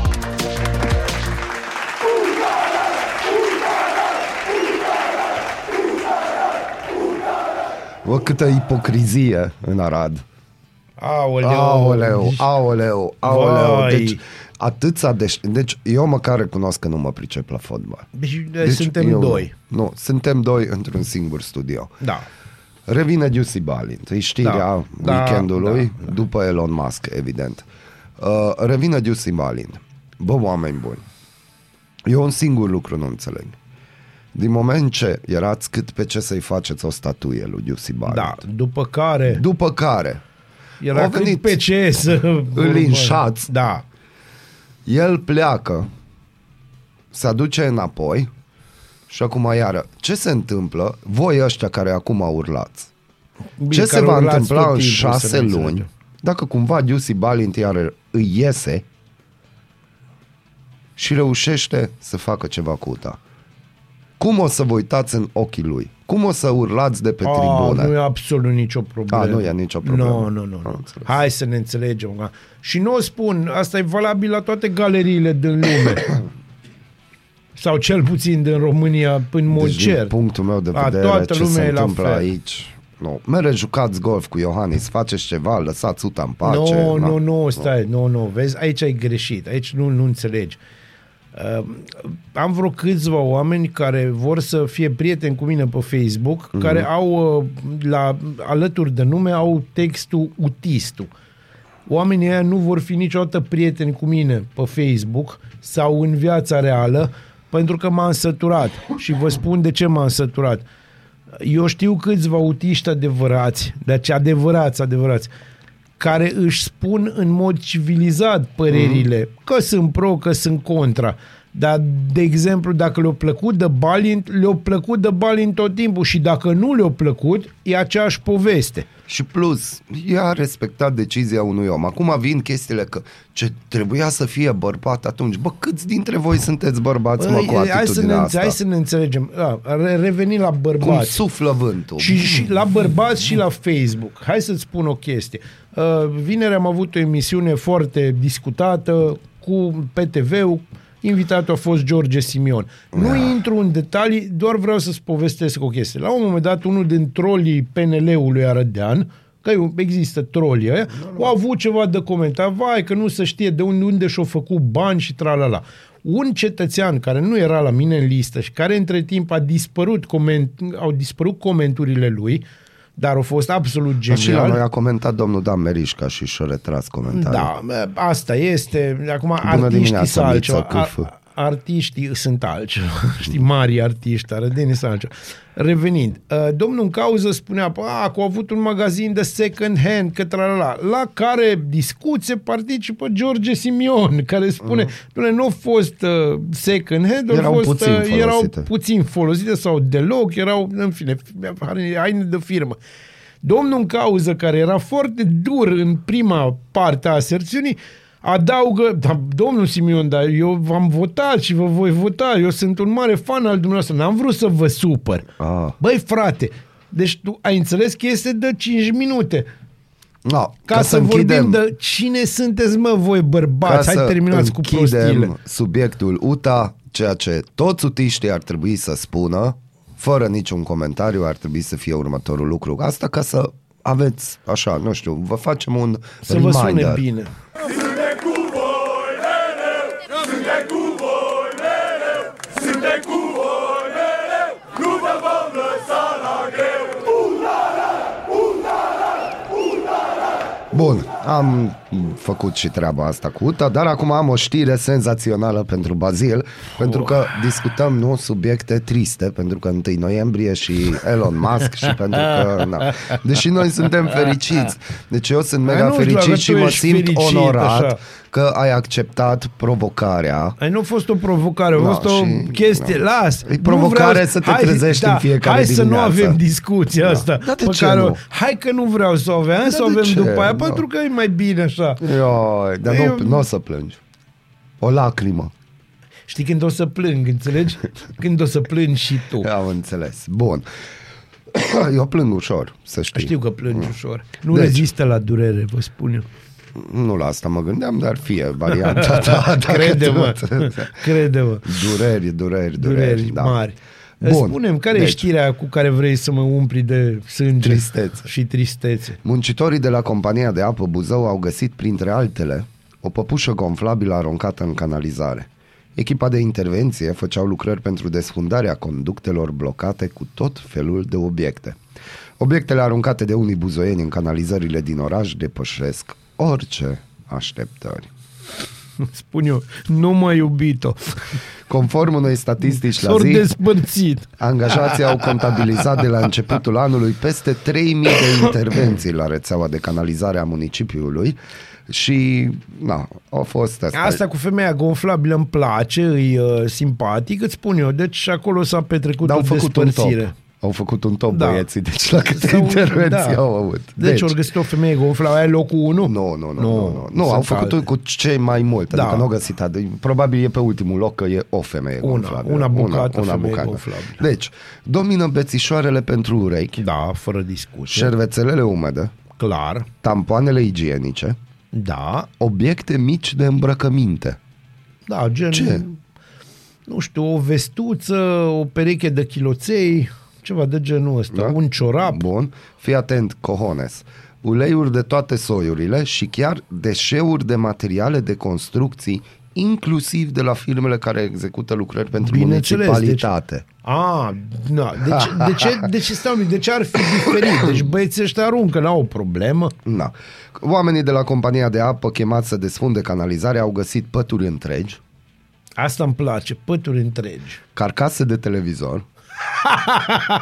Bă, câtă ipocrizie în Arad. Aoleu, Aoleu, aoleu, aoleu. Vai. Deci, atâția de... Deci, eu măcar recunosc că nu mă pricep la fotbal. Deci, Deci, suntem eu, doi. Nu, suntem doi într-un singur studio. Da. Revine Juicy Balint, e știrea Da, da, weekendului, da, da. după Elon Musk, evident. Uh, revine Juicy Balint. Bă, oameni buni, eu un singur lucru nu înțeleg. Din moment ce erați cât pe ce să-i faceți o statuie lui Juicy Balint. Da, după care După care era au cât venit pe ce să... îl linșați. Da. el pleacă, se aduce înapoi și acum iară. Ce se întâmplă? Voi ăștia care acum urlați. Bine, Ce se care va urlați întâmpla tot în timpul, să șase ne luni înțelegem. dacă cumva Juicy Balint iar îi iese și reușește să facă ceva cu UTA? Cum o să vă uitați în ochii lui? Cum o să urlați de pe A, tribune? nu e absolut nicio problemă. A, nu e nicio problemă. Nu, nu, nu. Am nu. înțeles. Hai să ne înțelegem. da. Și nu o spun, asta e valabil la toate galeriile din lume. Sau cel puțin din România în mod Deci, din cert. punctul meu de A, vedere, toată ce lumea se e la întâmplă fel. aici... Nu. Mere jucați golf cu Iohannis, faceți ceva, lăsați UTA în pace. Nu, na. nu, nu, stai, nu, nu, vezi, aici ai greșit, aici nu, nu înțelegi. Uh, am vreo câțiva oameni care vor să fie prieteni cu mine pe Facebook, Mhm. mm-hmm. care au, uh, la, alături de nume, au textul utistul. Oamenii ăia nu vor fi niciodată prieteni cu mine pe Facebook sau în viața reală, pentru că m-am săturat. Și vă spun de ce m-am săturat. Eu știu câțiva autiști adevărați, deci adevărați, adevărați, care își spun în mod civilizat părerile, mm. că sunt pro, că sunt contra. Dar, de exemplu, dacă le-a plăcut de Balint, le-a plăcut de Balint tot timpul și dacă nu le-a plăcut, e aceeași poveste. Și plus, ea a respectat decizia unui om. Acum vin chestiile că ce trebuia să fie bărbat atunci. Bă, câți dintre voi sunteți bărbați, mă, cu hai, să ne, atitudinea asta? hai să ne înțelegem. A, re, reveni la Cum bărbați. suflă vântul. Și, și la bărbați și la Facebook. Hai să-ți spun o chestie. Uh, Vineri am avut o emisiune foarte discutată cu PTV-ul. Invitatul a fost George Simion. Nu intru în detalii, doar vreau să-ți povestesc o chestie. La un moment dat, unul din trolii PNL-ului Arădean, că există trolii ăia, au avut ceva de comentat, vai că nu se știe de unde, unde și-au făcut bani și tralala. Un cetățean care nu era la mine în listă și care între timp a dispărut coment, au dispărut comenturile lui, dar au fost absolut Dar și la genial. noi a comentat domnul Dan Merișca și și-a retras comentariul. Da, asta este. Acum, Bună artiștii dimineața, sunt altceva. Miță, cufă. Ar- artiștii sunt altceva. Știi, mari artiști, arădenii sunt altceva. Revenind, uh, domnul în cauză spunea, "Pă, a, că au avut un magazin de second hand, că tralala, la care discuție participă George Simion, care spune, mm. nu au fost uh, second hand, au Erau fost, puțin uh, erau folosite. puțin folosite sau deloc, erau, în fine, haine de firmă. Domnul în cauză, care era foarte dur în prima parte a aserțiunii, adaugă, da, domnul Simion, dar eu v-am votat și vă voi vota, eu sunt un mare fan al dumneavoastră, n-am vrut să vă supăr. Ah. Băi, frate, deci tu ai înțeles că este de 5 minute. No, Ca, ca să, să vorbim închidem, de cine sunteți, mă, voi ca bărbați, hai să terminați cu închidem prostiile. subiectul UTA, ceea ce toți utiștii ar trebui să spună, fără niciun comentariu, ar trebui să fie următorul lucru. Asta ca să aveți, așa, nu știu, vă facem un Să vă reminder. sune bine. Am făcut și treaba asta cu UTA, dar acum am o știre senzațională pentru Bazil, pentru că discutăm nu subiecte triste, pentru că 1 noiembrie și Elon Musk și pentru că, na, deși noi suntem fericiți, deci eu sunt Ai, mega nu știu, dacă fericit și tu mă ești simt fericit, onorat. așa. Că ai acceptat provocarea. Ai nu a fost o provocare, a Da, fost o și- chestie, da. las. E Nu provocare vreau- să te trezești în fiecare Hai să nu dimineață. avem discuția asta. Da, de pe ce care o- nu? Hai că nu vreau să o avem, hai să o de avem ce? după aia, Da. pentru că e mai bine așa. Ioi, dar Eu- nu, nu o să plângi. O lacrimă. Știi când o să plâng, înțelegi? Când o să plângi și tu. Am înțeles. Bun. Eu plâng ușor, să știi. Știu că plângi ușor. Nu Deci- rezistă la durere, vă spun eu. Nu la asta mă gândeam, dar fie varianta ta. dacă Crede-mă, tot- crede-mă. Dureri, dureri, dureri. Dureri da. mari. Bun. Spunem, care Deci. e știrea cu care vrei să mă umpli de sânge Tristețe. și tristețe? Muncitorii de la compania de apă Buzău au găsit, printre altele, o păpușă gonflabilă aruncată în canalizare. Echipa de intervenție făceau lucrări pentru desfundarea conductelor blocate cu tot felul de obiecte. Obiectele aruncate de unii buzoieni în canalizările din oraș depășesc orice așteptări. Spun eu, nu mă iubito. Conform unei statistici la S-or zi, despărțit. Angajații au contabilizat de la începutul anului peste 3000 de intervenții la rețeaua de canalizare a municipiului și na, au fost asta. Asta cu femeia gonflabilă îmi place, e uh, simpatic, îți spun eu. Deci acolo s-a petrecut Dar o au făcut un top. Despărțire. Au făcut un top Da. băieții, deci la câte Sau- intervenții da. au avut. Deci, deci ori găsit o femeie gonflabilă, aia e locul 1? nu, nu, nu, nu, nu, nu, au sunt făcut alte. cu cei mai mult, adică Da. nu au găsit, adică, probabil e pe ultimul loc că e o femeie Una, gonflabilă. una bucată femeie gonflabilă. Deci, domină bețișoarele pentru urechi, Da, fără discuție. șervețelele umede, Clar. tampoanele igienice, Da, obiecte mici de îmbrăcăminte. da, gen... Ce? Nu știu, o vestuță, o pereche de chiloței, ceva de genul ăsta, Da? un ciorap. Bun, fii atent, cojones. Uleiuri de toate soiurile și chiar deșeuri de materiale de construcții, inclusiv de la firmele care execută lucrări pentru Bineînțeles, municipalitate. A, na, de, ce, de, ce, de, ce stau, de ce ar fi diferit? Deci băieții ăștia aruncă, n-au o problemă. Da. Oamenii de la compania de apă chemați să desfunde canalizarea au găsit pături întregi, Asta îmi place, pături întregi. carcase de televizor.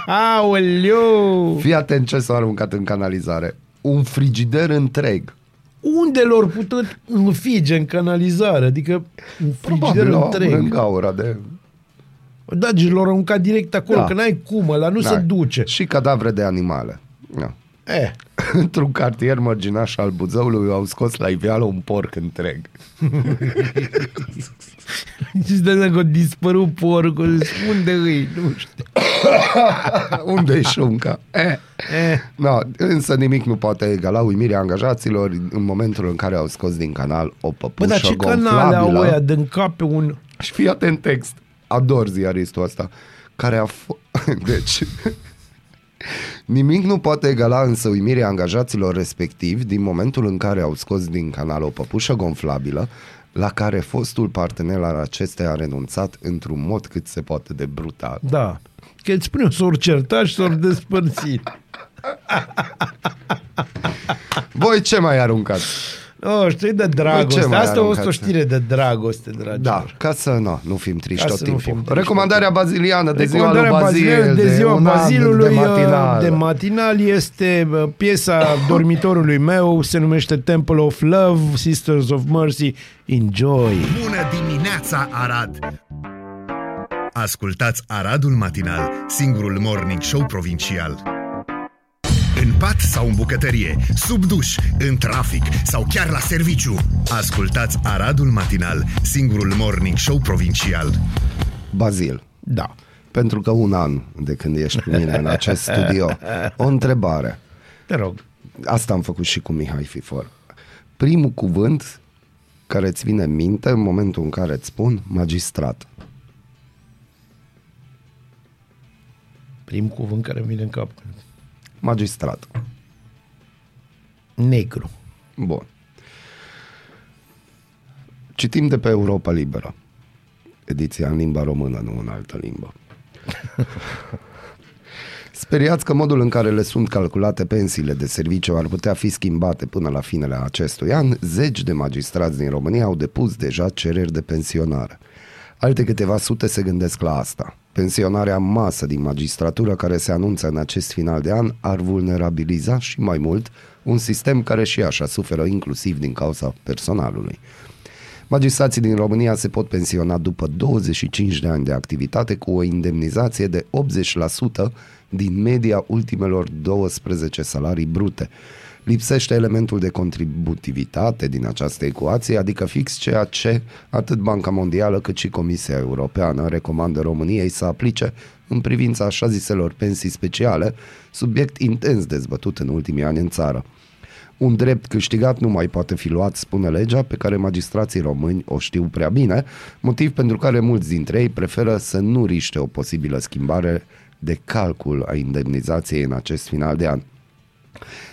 Aoleu! Fii atent ce s-a aruncat în canalizare. Un frigider întreg. Unde lor putut înfige în canalizare? Adică un frigider Probabil la- întreg. în gaura de... Da, deci l-au aruncat direct acolo, Da. că n-ai cum, ăla nu se Da. duce. Și cadavre de animale. Da. Eh, Într-un cartier mărginaș al Buzăului au scos la iveală un porc întreg. și stai să că a dispărut porcul, unde îi, nu știu. Unde-i șunca? Eh. Eh, No, însă nimic nu poate egala uimirea angajaților în momentul în care au scos din canal o bă, păpușă dar ce canale au gonflabilă. ăia de încape un... Și fii atent text. Ador ziaristul ăsta. Care a f- Deci... Nimic nu poate egala însă uimirea angajaților respectivi din momentul în care au scos din canal o păpușă gonflabilă la care fostul partener al acesteia a renunțat într-un mod cât se poate de brutal. Da. Că îți spun eu, s-au certat și s-au despărțit. Voi ce mai aruncați? Nu știu, e de Bă, dragoste. ce mai Asta a fost o aruncați? știre de dragoste, dragilor. Da, ca să nu, nu fim triști Ca tot să nu timpul. fim triști Recomandarea baziliană de ziua lui Recomandarea Bazil, bazilului de ziua un an bazilului de matinal. de matinal este uh, piesa dormitorului meu, se numește Temple of Love, Sisters of Mercy. Enjoy! Bună dimineața, Arad! Ascultați Aradul Matinal, singurul morning show provincial. În pat sau în bucătărie, sub duș, în trafic sau chiar la serviciu. Ascultați Aradul Matinal, singurul morning show provincial. Bazil, Da. pentru că un an de când ești cu mine în acest studio, o întrebare. Te rog. Asta am făcut și cu Mihai Fifor. Primul cuvânt care îți vine în minte în momentul în care îți spun magistrat. Primul cuvânt care îmi vine în cap. Magistrat. Negru. Bun. Citim de pe Europa Liberă. Ediția în limba română, nu în altă limbă. Speriați că modul în care le sunt calculate pensiile de serviciu ar putea fi schimbate până la finele acestui an, zeci de magistrați din România au depus deja cereri de pensionare. Alte câteva sute se gândesc la asta. Pensionarea în masă din magistratură care se anunță în acest final de an ar vulnerabiliza și mai mult un sistem care și așa suferă inclusiv din cauza personalului. Magistrații din România se pot pensiona după 25 de ani de activitate cu o indemnizație de 80% din media ultimelor 12 salarii brute. Lipsește elementul de contributivitate din această ecuație, adică fix ceea ce atât Banca Mondială cât și Comisia Europeană recomandă României să aplice în privința așa ziselor pensii speciale, subiect intens dezbătut în ultimii ani în țară. Un drept câștigat nu mai poate fi luat, spune legea, pe care magistrații români o știu prea bine, motiv pentru care mulți dintre ei preferă să nu riște o posibilă schimbare de calcul a indemnizației în acest final de an.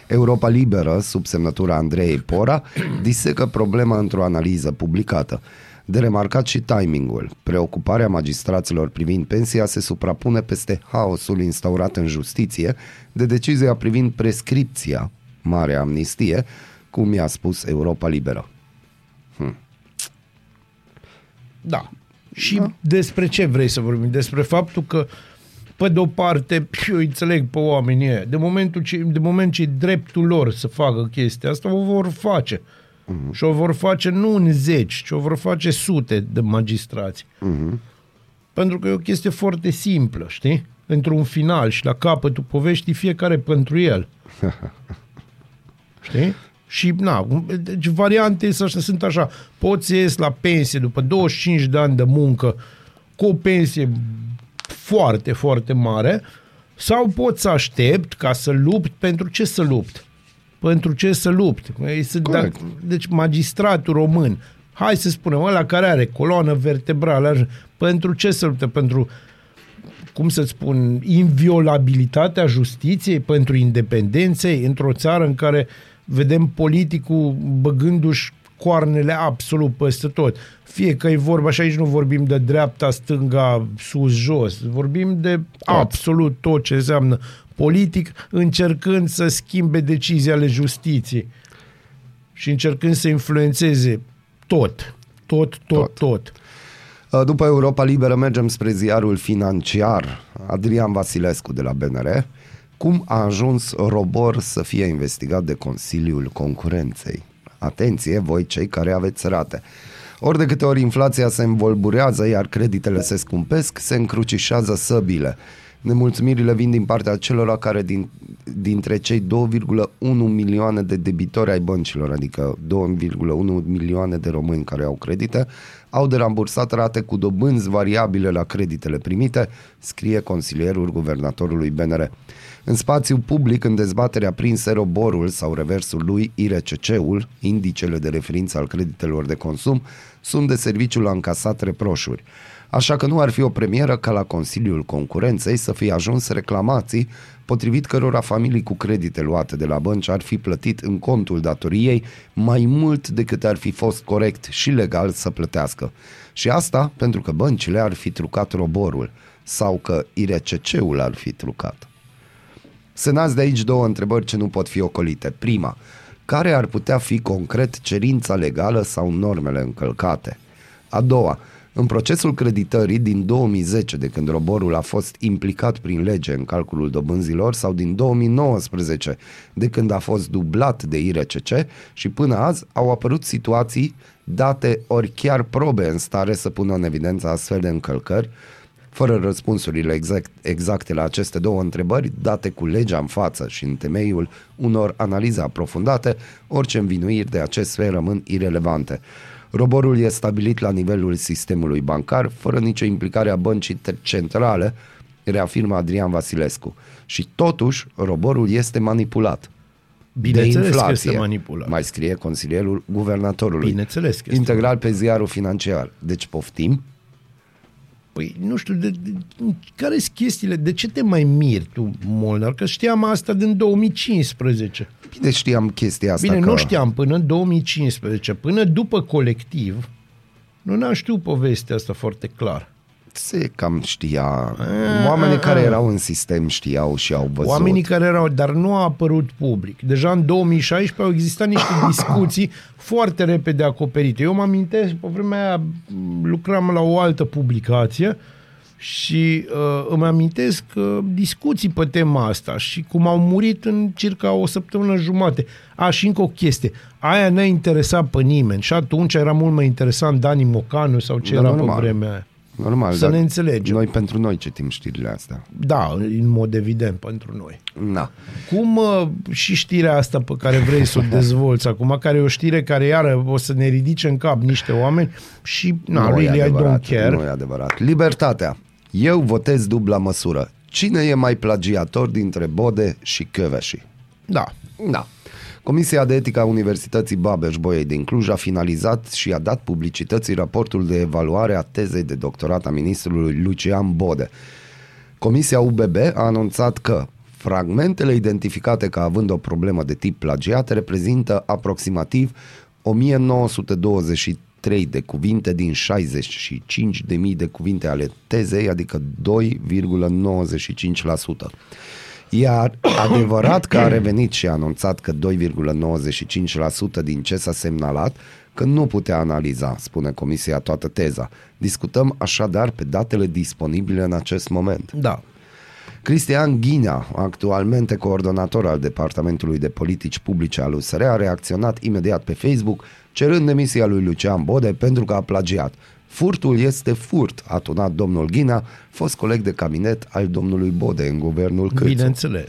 Europa Liberă, sub semnătura Andrei Pora, disecă problema într-o analiză publicată. De remarcat și timingul. Preocuparea magistraților privind pensia se suprapune peste haosul instaurat în justiție de decizia privind prescripția, mare amnistie, cum i-a spus Europa Liberă. Da. Și da. despre ce vrei să vorbim? Despre faptul că pe de o parte, eu înțeleg pe oamenii ăia, de, momentul ce, de moment ce e dreptul lor să facă chestia asta, o vor face. Uh-huh. Și o vor face nu în zeci, ci o vor face sute de magistrați. Uh-huh. Pentru că e o chestie foarte simplă, știi? Într-un final și la capătul poveștii, fiecare pentru el. Știi? Și, na, deci variante sunt așa. Poți să ies la pensie după 25 de ani de muncă cu o pensie foarte, foarte mare sau poți să aștept ca să lupt pentru ce să lupt? Pentru ce să lupt? Da, deci magistratul român, hai să spunem, ăla care are coloană vertebrală, pentru ce să lupte? Pentru cum să spun, inviolabilitatea justiției, pentru independenței într-o țară în care vedem politicul băgându-și coarnele absolut peste tot. Fie că e vorba, și aici nu vorbim de dreapta, stânga, sus, jos, vorbim de tot. absolut tot ce înseamnă politic, încercând să schimbe decizii ale justiției și încercând să influențeze tot, tot, tot, tot. tot. După Europa Liberă mergem spre ziarul financiar Adrian Vasilescu de la BNR. Cum a ajuns Robor să fie investigat de Consiliul Concurenței? Atenție, voi cei care aveți rate. Ori de câte ori inflația se învolburează, iar creditele se scumpesc, se încrucișează săbile. Nemulțumirile vin din partea celor care din, dintre cei 2,1 milioane de debitori ai băncilor, adică 2,1 milioane de români care au credite, au de rambursat rate cu dobânzi variabile la creditele primite, scrie consilierul guvernatorului BNR. În spațiu public, în dezbaterea prin seroborul sau reversul lui, IRCC-ul, indicele de referință al creditelor de consum, sunt de serviciul încasat reproșuri. Așa că nu ar fi o premieră ca la Consiliul Concurenței să fie ajuns reclamații potrivit cărora familii cu credite luate de la bănci ar fi plătit în contul datoriei mai mult decât ar fi fost corect și legal să plătească. Și asta pentru că băncile ar fi trucat roborul sau că IRCC-ul ar fi trucat. Se nasc de aici două întrebări ce nu pot fi ocolite. Prima, care ar putea fi concret cerința legală sau normele încălcate? A doua, în procesul creditării din 2010, de când roborul a fost implicat prin lege în calculul dobânzilor, sau din 2019, de când a fost dublat de IRCC, și până azi au apărut situații date ori chiar probe în stare să pună în evidență astfel de încălcări, fără răspunsurile exact, exacte la aceste două întrebări, date cu legea în față și în temeiul unor analize aprofundate, orice învinuiri de acest fel rămân irelevante. Roborul e stabilit la nivelul sistemului bancar, fără nicio implicare a băncii centrale, reafirmă Adrian Vasilescu. Și totuși, roborul este manipulat. Bineînțeles de inflație, că este manipulat. Mai scrie consilierul guvernatorului. Bineînțeles că Integral pe ziarul financiar. Deci poftim? Păi, nu știu, de, de, care sunt chestiile? De ce te mai miri tu, Molnar? Că știam asta din 2015. Bine știam chestia asta. Bine, că... nu știam până în 2015. Până după colectiv, nu ne-am știut povestea asta foarte clar se cam știa. Oamenii care erau în sistem știau și au văzut. Oamenii care erau, dar nu a apărut public. Deja în 2016 au existat niște discuții foarte repede acoperite. Eu mă amintesc, pe vremea aia lucram la o altă publicație și uh, îmi amintesc uh, discuții pe tema asta și cum au murit în circa o săptămână jumate. A, și încă o chestie. Aia n-a interesat pe nimeni și atunci era mult mai interesant Dani Mocanu sau ce da, era normal. pe vremea aia. Normal, să ne înțelegem. Noi pentru noi citim știrile astea. Da, în mod evident pentru noi. Da. Cum uh, și știrea asta pe care vrei să o dezvolți acum, care e o știre care iară o să ne ridice în cap niște oameni și na, nu really e adevărat, I don't care. Nu e adevărat. Libertatea. Eu votez dubla măsură. Cine e mai plagiator dintre Bode și Căveși? Da. Da. Comisia de Etică a Universității Babeș-Bolyai din Cluj a finalizat și a dat publicității raportul de evaluare a tezei de doctorat a ministrului Lucian Bode. Comisia UBB a anunțat că fragmentele identificate ca având o problemă de tip plagiat reprezintă aproximativ 1923 de cuvinte din 65.000 de cuvinte ale tezei, adică 2,95%. Iar adevărat că a revenit și a anunțat că 2,95% din ce s-a semnalat, că nu putea analiza, spune Comisia, toată teza. Discutăm așadar pe datele disponibile în acest moment. Da. Cristian Ghinea, actualmente coordonator al Departamentului de Politici Publice al USR, a reacționat imediat pe Facebook cerând demisia lui Lucian Bode pentru că a plagiat. Furtul este furt, a tunat domnul Ghinea, fost coleg de cabinet al domnului Bode în guvernul Câțu. Bineînțeles.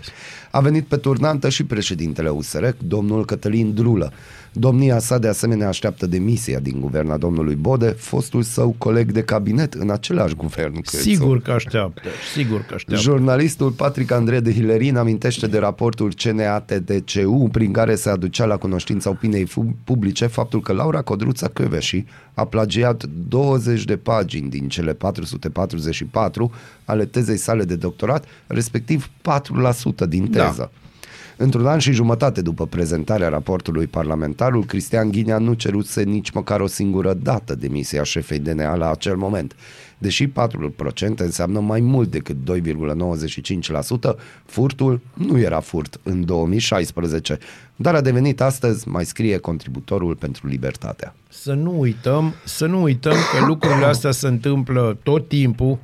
A venit pe turnantă și președintele USR, domnul Cătălin Drulă. Domnia sa de asemenea așteaptă demisia din guverna domnului Bode, fostul său coleg de cabinet în același guvern. Câțu. Sigur că așteaptă, sigur că așteaptă. Jurnalistul Patrick Andrei de Hilerin amintește de raportul CNATDCU prin care se aducea la cunoștința opiniei fu- publice faptul că Laura Codruța Căveși a plagiat 20 de pagini din cele 444 ale tezei sale de doctorat, respectiv 4% din teză. Da. Într-un an și jumătate după prezentarea raportului parlamentarul, Cristian Ghinea nu ceruse nici măcar o singură dată demisia șefei DNA la acel moment. Deși 4% înseamnă mai mult decât 2,95%, furtul nu era furt în 2016, dar a devenit astăzi, mai scrie contributorul pentru libertatea. Să nu uităm, să nu uităm că lucrurile astea se întâmplă tot timpul,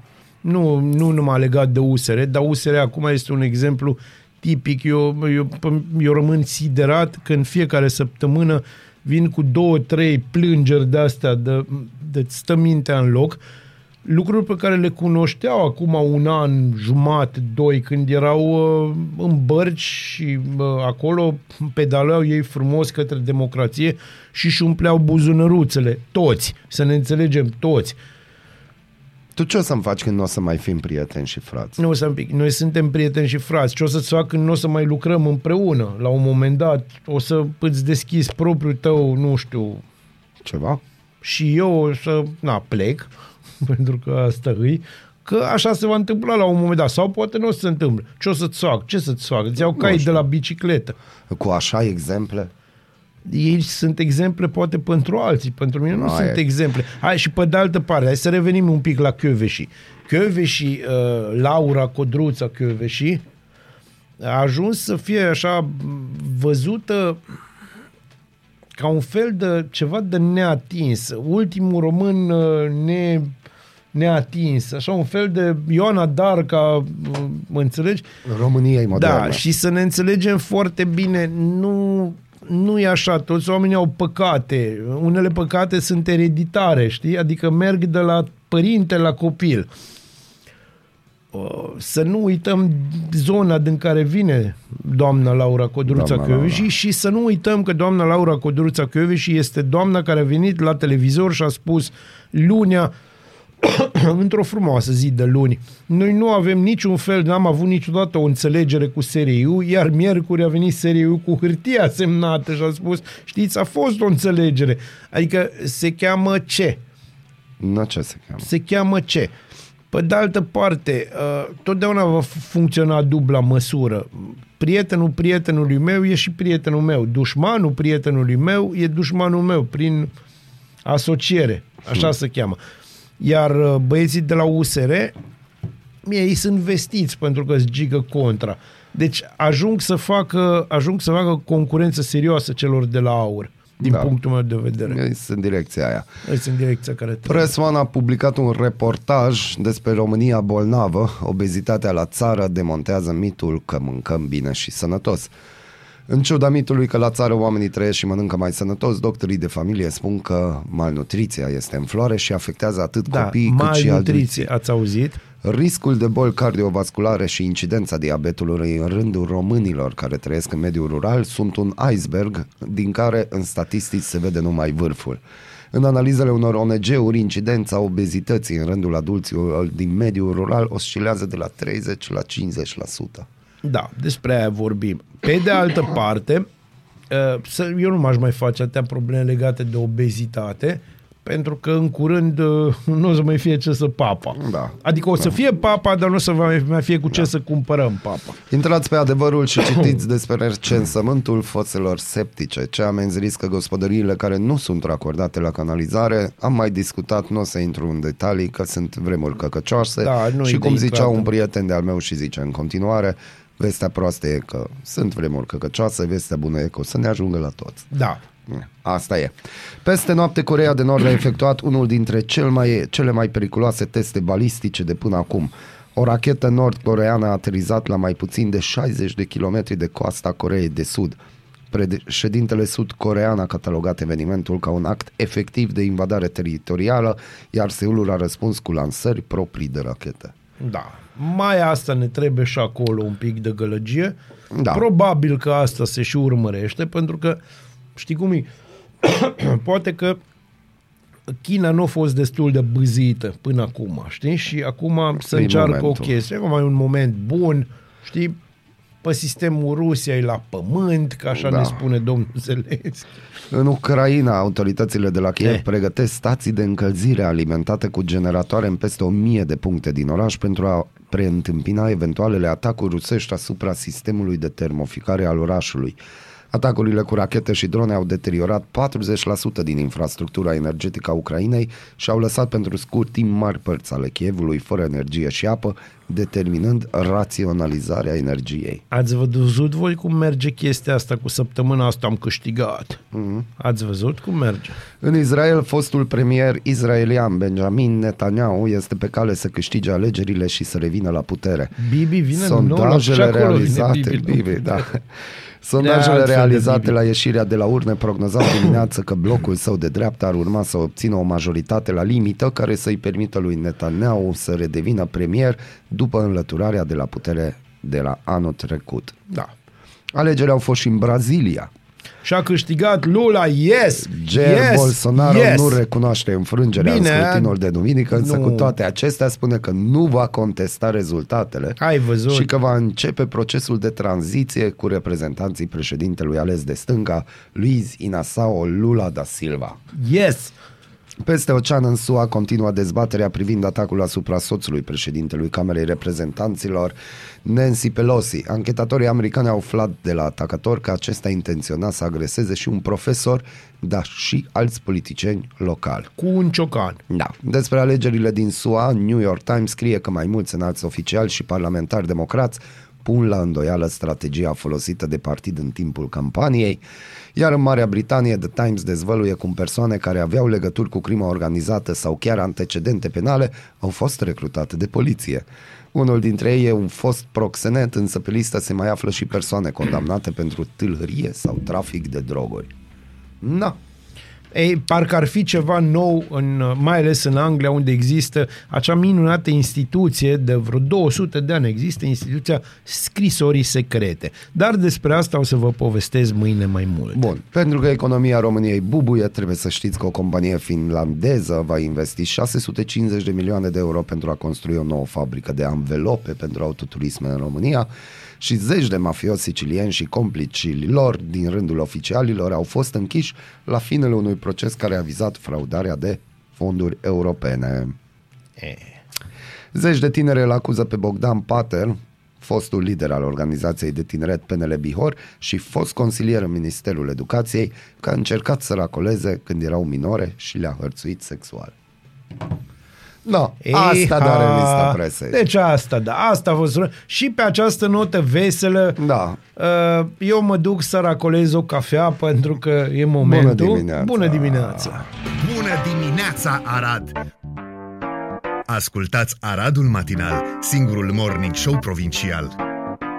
nu, nu numai legat de USR, dar USR acum este un exemplu tipic. Eu, eu, eu rămân siderat că în fiecare săptămână vin cu două, trei plângeri de astea, de, de stă mintea în loc, lucruri pe care le cunoșteau acum un an, jumate, doi, când erau uh, în bărci și uh, acolo pedaleau ei frumos către democrație și își umpleau buzunăruțele, toți, să ne înțelegem toți. Tu ce o să-mi faci când nu o să mai fim prieteni și frați? Nu, să un pic. Noi suntem prieteni și frați. Ce o să-ți fac când nu o să mai lucrăm împreună? La un moment dat o să îți deschizi propriul tău, nu știu, Ceva? și eu o să, na, plec, pentru că asta îi, că așa se va întâmpla la un moment dat. Sau poate nu o să se întâmple. Ce o să-ți fac? Ce să-ți fac? Îți iau cai de la bicicletă. Cu așa exemple? Ei sunt exemple poate pentru alții, pentru mine nu Aia sunt e. exemple. Hai și pe de altă parte, hai să revenim un pic la Chioveși. Chioveși, uh, Laura Codruța Chioveși, a ajuns să fie așa văzută ca un fel de ceva de neatins. Ultimul român uh, ne, neatins. Așa un fel de Ioana Darca, uh, mă înțelegi? României moderne. Da, și să ne înțelegem foarte bine, nu, nu e așa, toți oamenii au păcate, unele păcate sunt ereditare, știi? Adică merg de la părinte la copil. Uh, Să nu uităm zona din care vine doamna Laura Codruța Doamna Laura. Căveși și să nu uităm că doamna Laura Codruța Căveși este doamna care a venit la televizor și a spus lunea într-o frumoasă zi de luni. Noi nu avem niciun fel, n-am avut niciodată o înțelegere cu SRIU, iar miercuri a venit SRIU cu hârtia semnată și a spus, știți, a fost o înțelegere. Adică se cheamă ce? Nu ce se cheamă? Se cheamă ce? Pe de altă parte, uh, totdeauna va f- funcționa dubla măsură. Prietenul prietenului meu e și prietenul meu. Dușmanul prietenului meu e dușmanul meu, prin asociere. Așa se cheamă. Iar uh, băieții de la USR, ei sunt vestiți pentru că îți gigă contra. Deci ajung să facă, ajung să facă concurență serioasă celor de la aur, din Da. da. punctul meu de vedere. Este în direcția aia. Este în direcția care trebuie. Press One a publicat un reportaj despre România bolnavă. Obezitatea la țară demontează mitul că mâncăm bine și sănătos. În ciuda mitului că la țară oamenii trăiesc și mănâncă mai sănătos, doctorii de familie spun că malnutriția este în floare și afectează atât Da, copiii cât și malnutriție, adulții. ați auzit? Riscul de boli cardiovasculare și incidența diabetului în rândul românilor care trăiesc în mediul rural sunt un iceberg din care în statistici se vede numai vârful. În analizele unor ONG-uri, incidența obezității în rândul adulților din mediul rural oscilează de la 30 la 50%. Da, despre aia vorbim. Pe de altă parte, uh, să, eu nu m-aș mai face atâtea probleme legate de obezitate, pentru că în curând uh, nu o să mai fie ce să papa. Da. Adică o să fie papa, dar nu o să mai mai fie cu ce să cumpărăm papa. Intrați pe adevărul și citiți despre recensământul foselor septice, ce amenzi riscă gospodăriile care nu sunt racordate la canalizare. Am mai discutat, nu o să intru în detalii, că sunt vremuri căcăcioase Da, nu și e cum de zicea intrat. un prieten de-al meu și zice în continuare, vestea proastă e că sunt vremuri căcăcioase, vestea bună e că o să ne ajungă la toți. Da. Asta e. Peste noapte, Corea de Nord a efectuat unul dintre cel mai, cele mai periculoase teste balistice de până acum. O rachetă nord-coreană a aterizat la mai puțin de 60 de kilometri de coasta Coreei de Sud. Președintele sud-corean a catalogat evenimentul ca un act efectiv de invadare teritorială, iar Seulul a răspuns cu lansări proprii de rachete. Da. Mai asta ne trebuie și acolo un pic de gălăgie. Da. Probabil că asta se și urmărește, pentru că, știi cum e, poate că China nu a fost destul de bâzită până acum, știi? Și acum se E încearcă momentul. o chestie. Acum e un moment bun, știi? Pe sistemul Rusiei la pământ, că așa Da. ne spune domnul Zelensky. În Ucraina, autoritățile de la Kiev Eh. pregătesc stații de încălzire alimentate cu generatoare în peste 1000 de puncte din oraș pentru a preîntâmpina eventualele atacuri rusești asupra sistemului de termoficare al orașului. Atacurile cu rachete și drone au deteriorat 40% din infrastructura energetică a Ucrainei și au lăsat pentru scurt timp mari părți ale Kievului fără energie și apă, determinând raționalizarea energiei. Ați văzut voi cum merge chestia asta cu săptămâna asta am câștigat? Mhm. Mm-hmm. Ați văzut cum merge? În Israel, fostul premier israelian Benjamin Netanyahu este pe cale să câștige alegerile și să revină la putere. Bibi vine din nou la- Sondajele și acolo vine realizate, Bibi, Bibi, nu? da. Sondajele altfel de realizate Bibi. la ieșirea de la urne prognozau dimineață că blocul său de dreapta ar urma să obțină o majoritate la limită care să-i permită lui Netanyahu să redevină premier după înlăturarea de la putere de la anul trecut. Da. Alegerile au fost și în Brazilia. Și a câștigat Lula, yes! Jair yes! Bolsonaro yes! nu recunoaște înfrângerea Bine, în scrutinul de duminică, însă nu. cu toate acestea spune că nu va contesta rezultatele Ai văzut. și că va începe procesul de tranziție cu reprezentanții președintelui ales de stânga, Luiz Inacio Lula da Silva. Yes! Peste ocean în SUA continuă dezbaterea privind atacul asupra soțului președintelui Camerei Reprezentanților, Nancy Pelosi. Anchetatorii americani au aflat de la atacator că acesta intenționa să agreseze și un profesor, dar și alți politicieni locali. Cu un ciocan. Da. Despre alegerile din SUA, New York Times scrie că mai mulți înalți oficiali și parlamentari democrați pun la îndoială strategia folosită de partid în timpul campaniei, iar în Marea Britanie The Times dezvăluie cum persoane care aveau legături cu crima organizată sau chiar antecedente penale au fost recrutate de poliție. Unul dintre ei e un fost proxenet, însă pe listă se mai află și persoane condamnate pentru tâlhărie sau trafic de droguri. Na, Ei, parcă ar fi ceva nou, în, mai ales în Anglia, unde există acea minunată instituție, de vreo 200 de ani există instituția scrisorii secrete. Dar despre asta o să vă povestesc mâine mai mult. Bun, pentru că economia României bubuie, trebuie să știți că o companie finlandeză va investi 650 de milioane de euro pentru a construi o nouă fabrică de anvelope pentru autoturisme în România și zeci de mafioți sicilieni și complicii lor din rândul oficialilor au fost închiși la finele unui proces care a vizat fraudarea de fonduri europene. Zeci de tineri îl acuză pe Bogdan Pater, fostul lider al organizației de tineret PNL Bihor și fost consilier în Ministerul Educației, că a încercat să racoleze când erau minore și le-a hărțuit sexual. No, asta doar în lista presei. Deci asta, da, asta a fost. Și pe această notă veselă, Da. uh, eu mă duc să racolez o cafea pentru că e momentul. dimineața. Bună dimineața! Bună dimineața, Arad! Ascultați Aradul Matinal, singurul morning show provincial.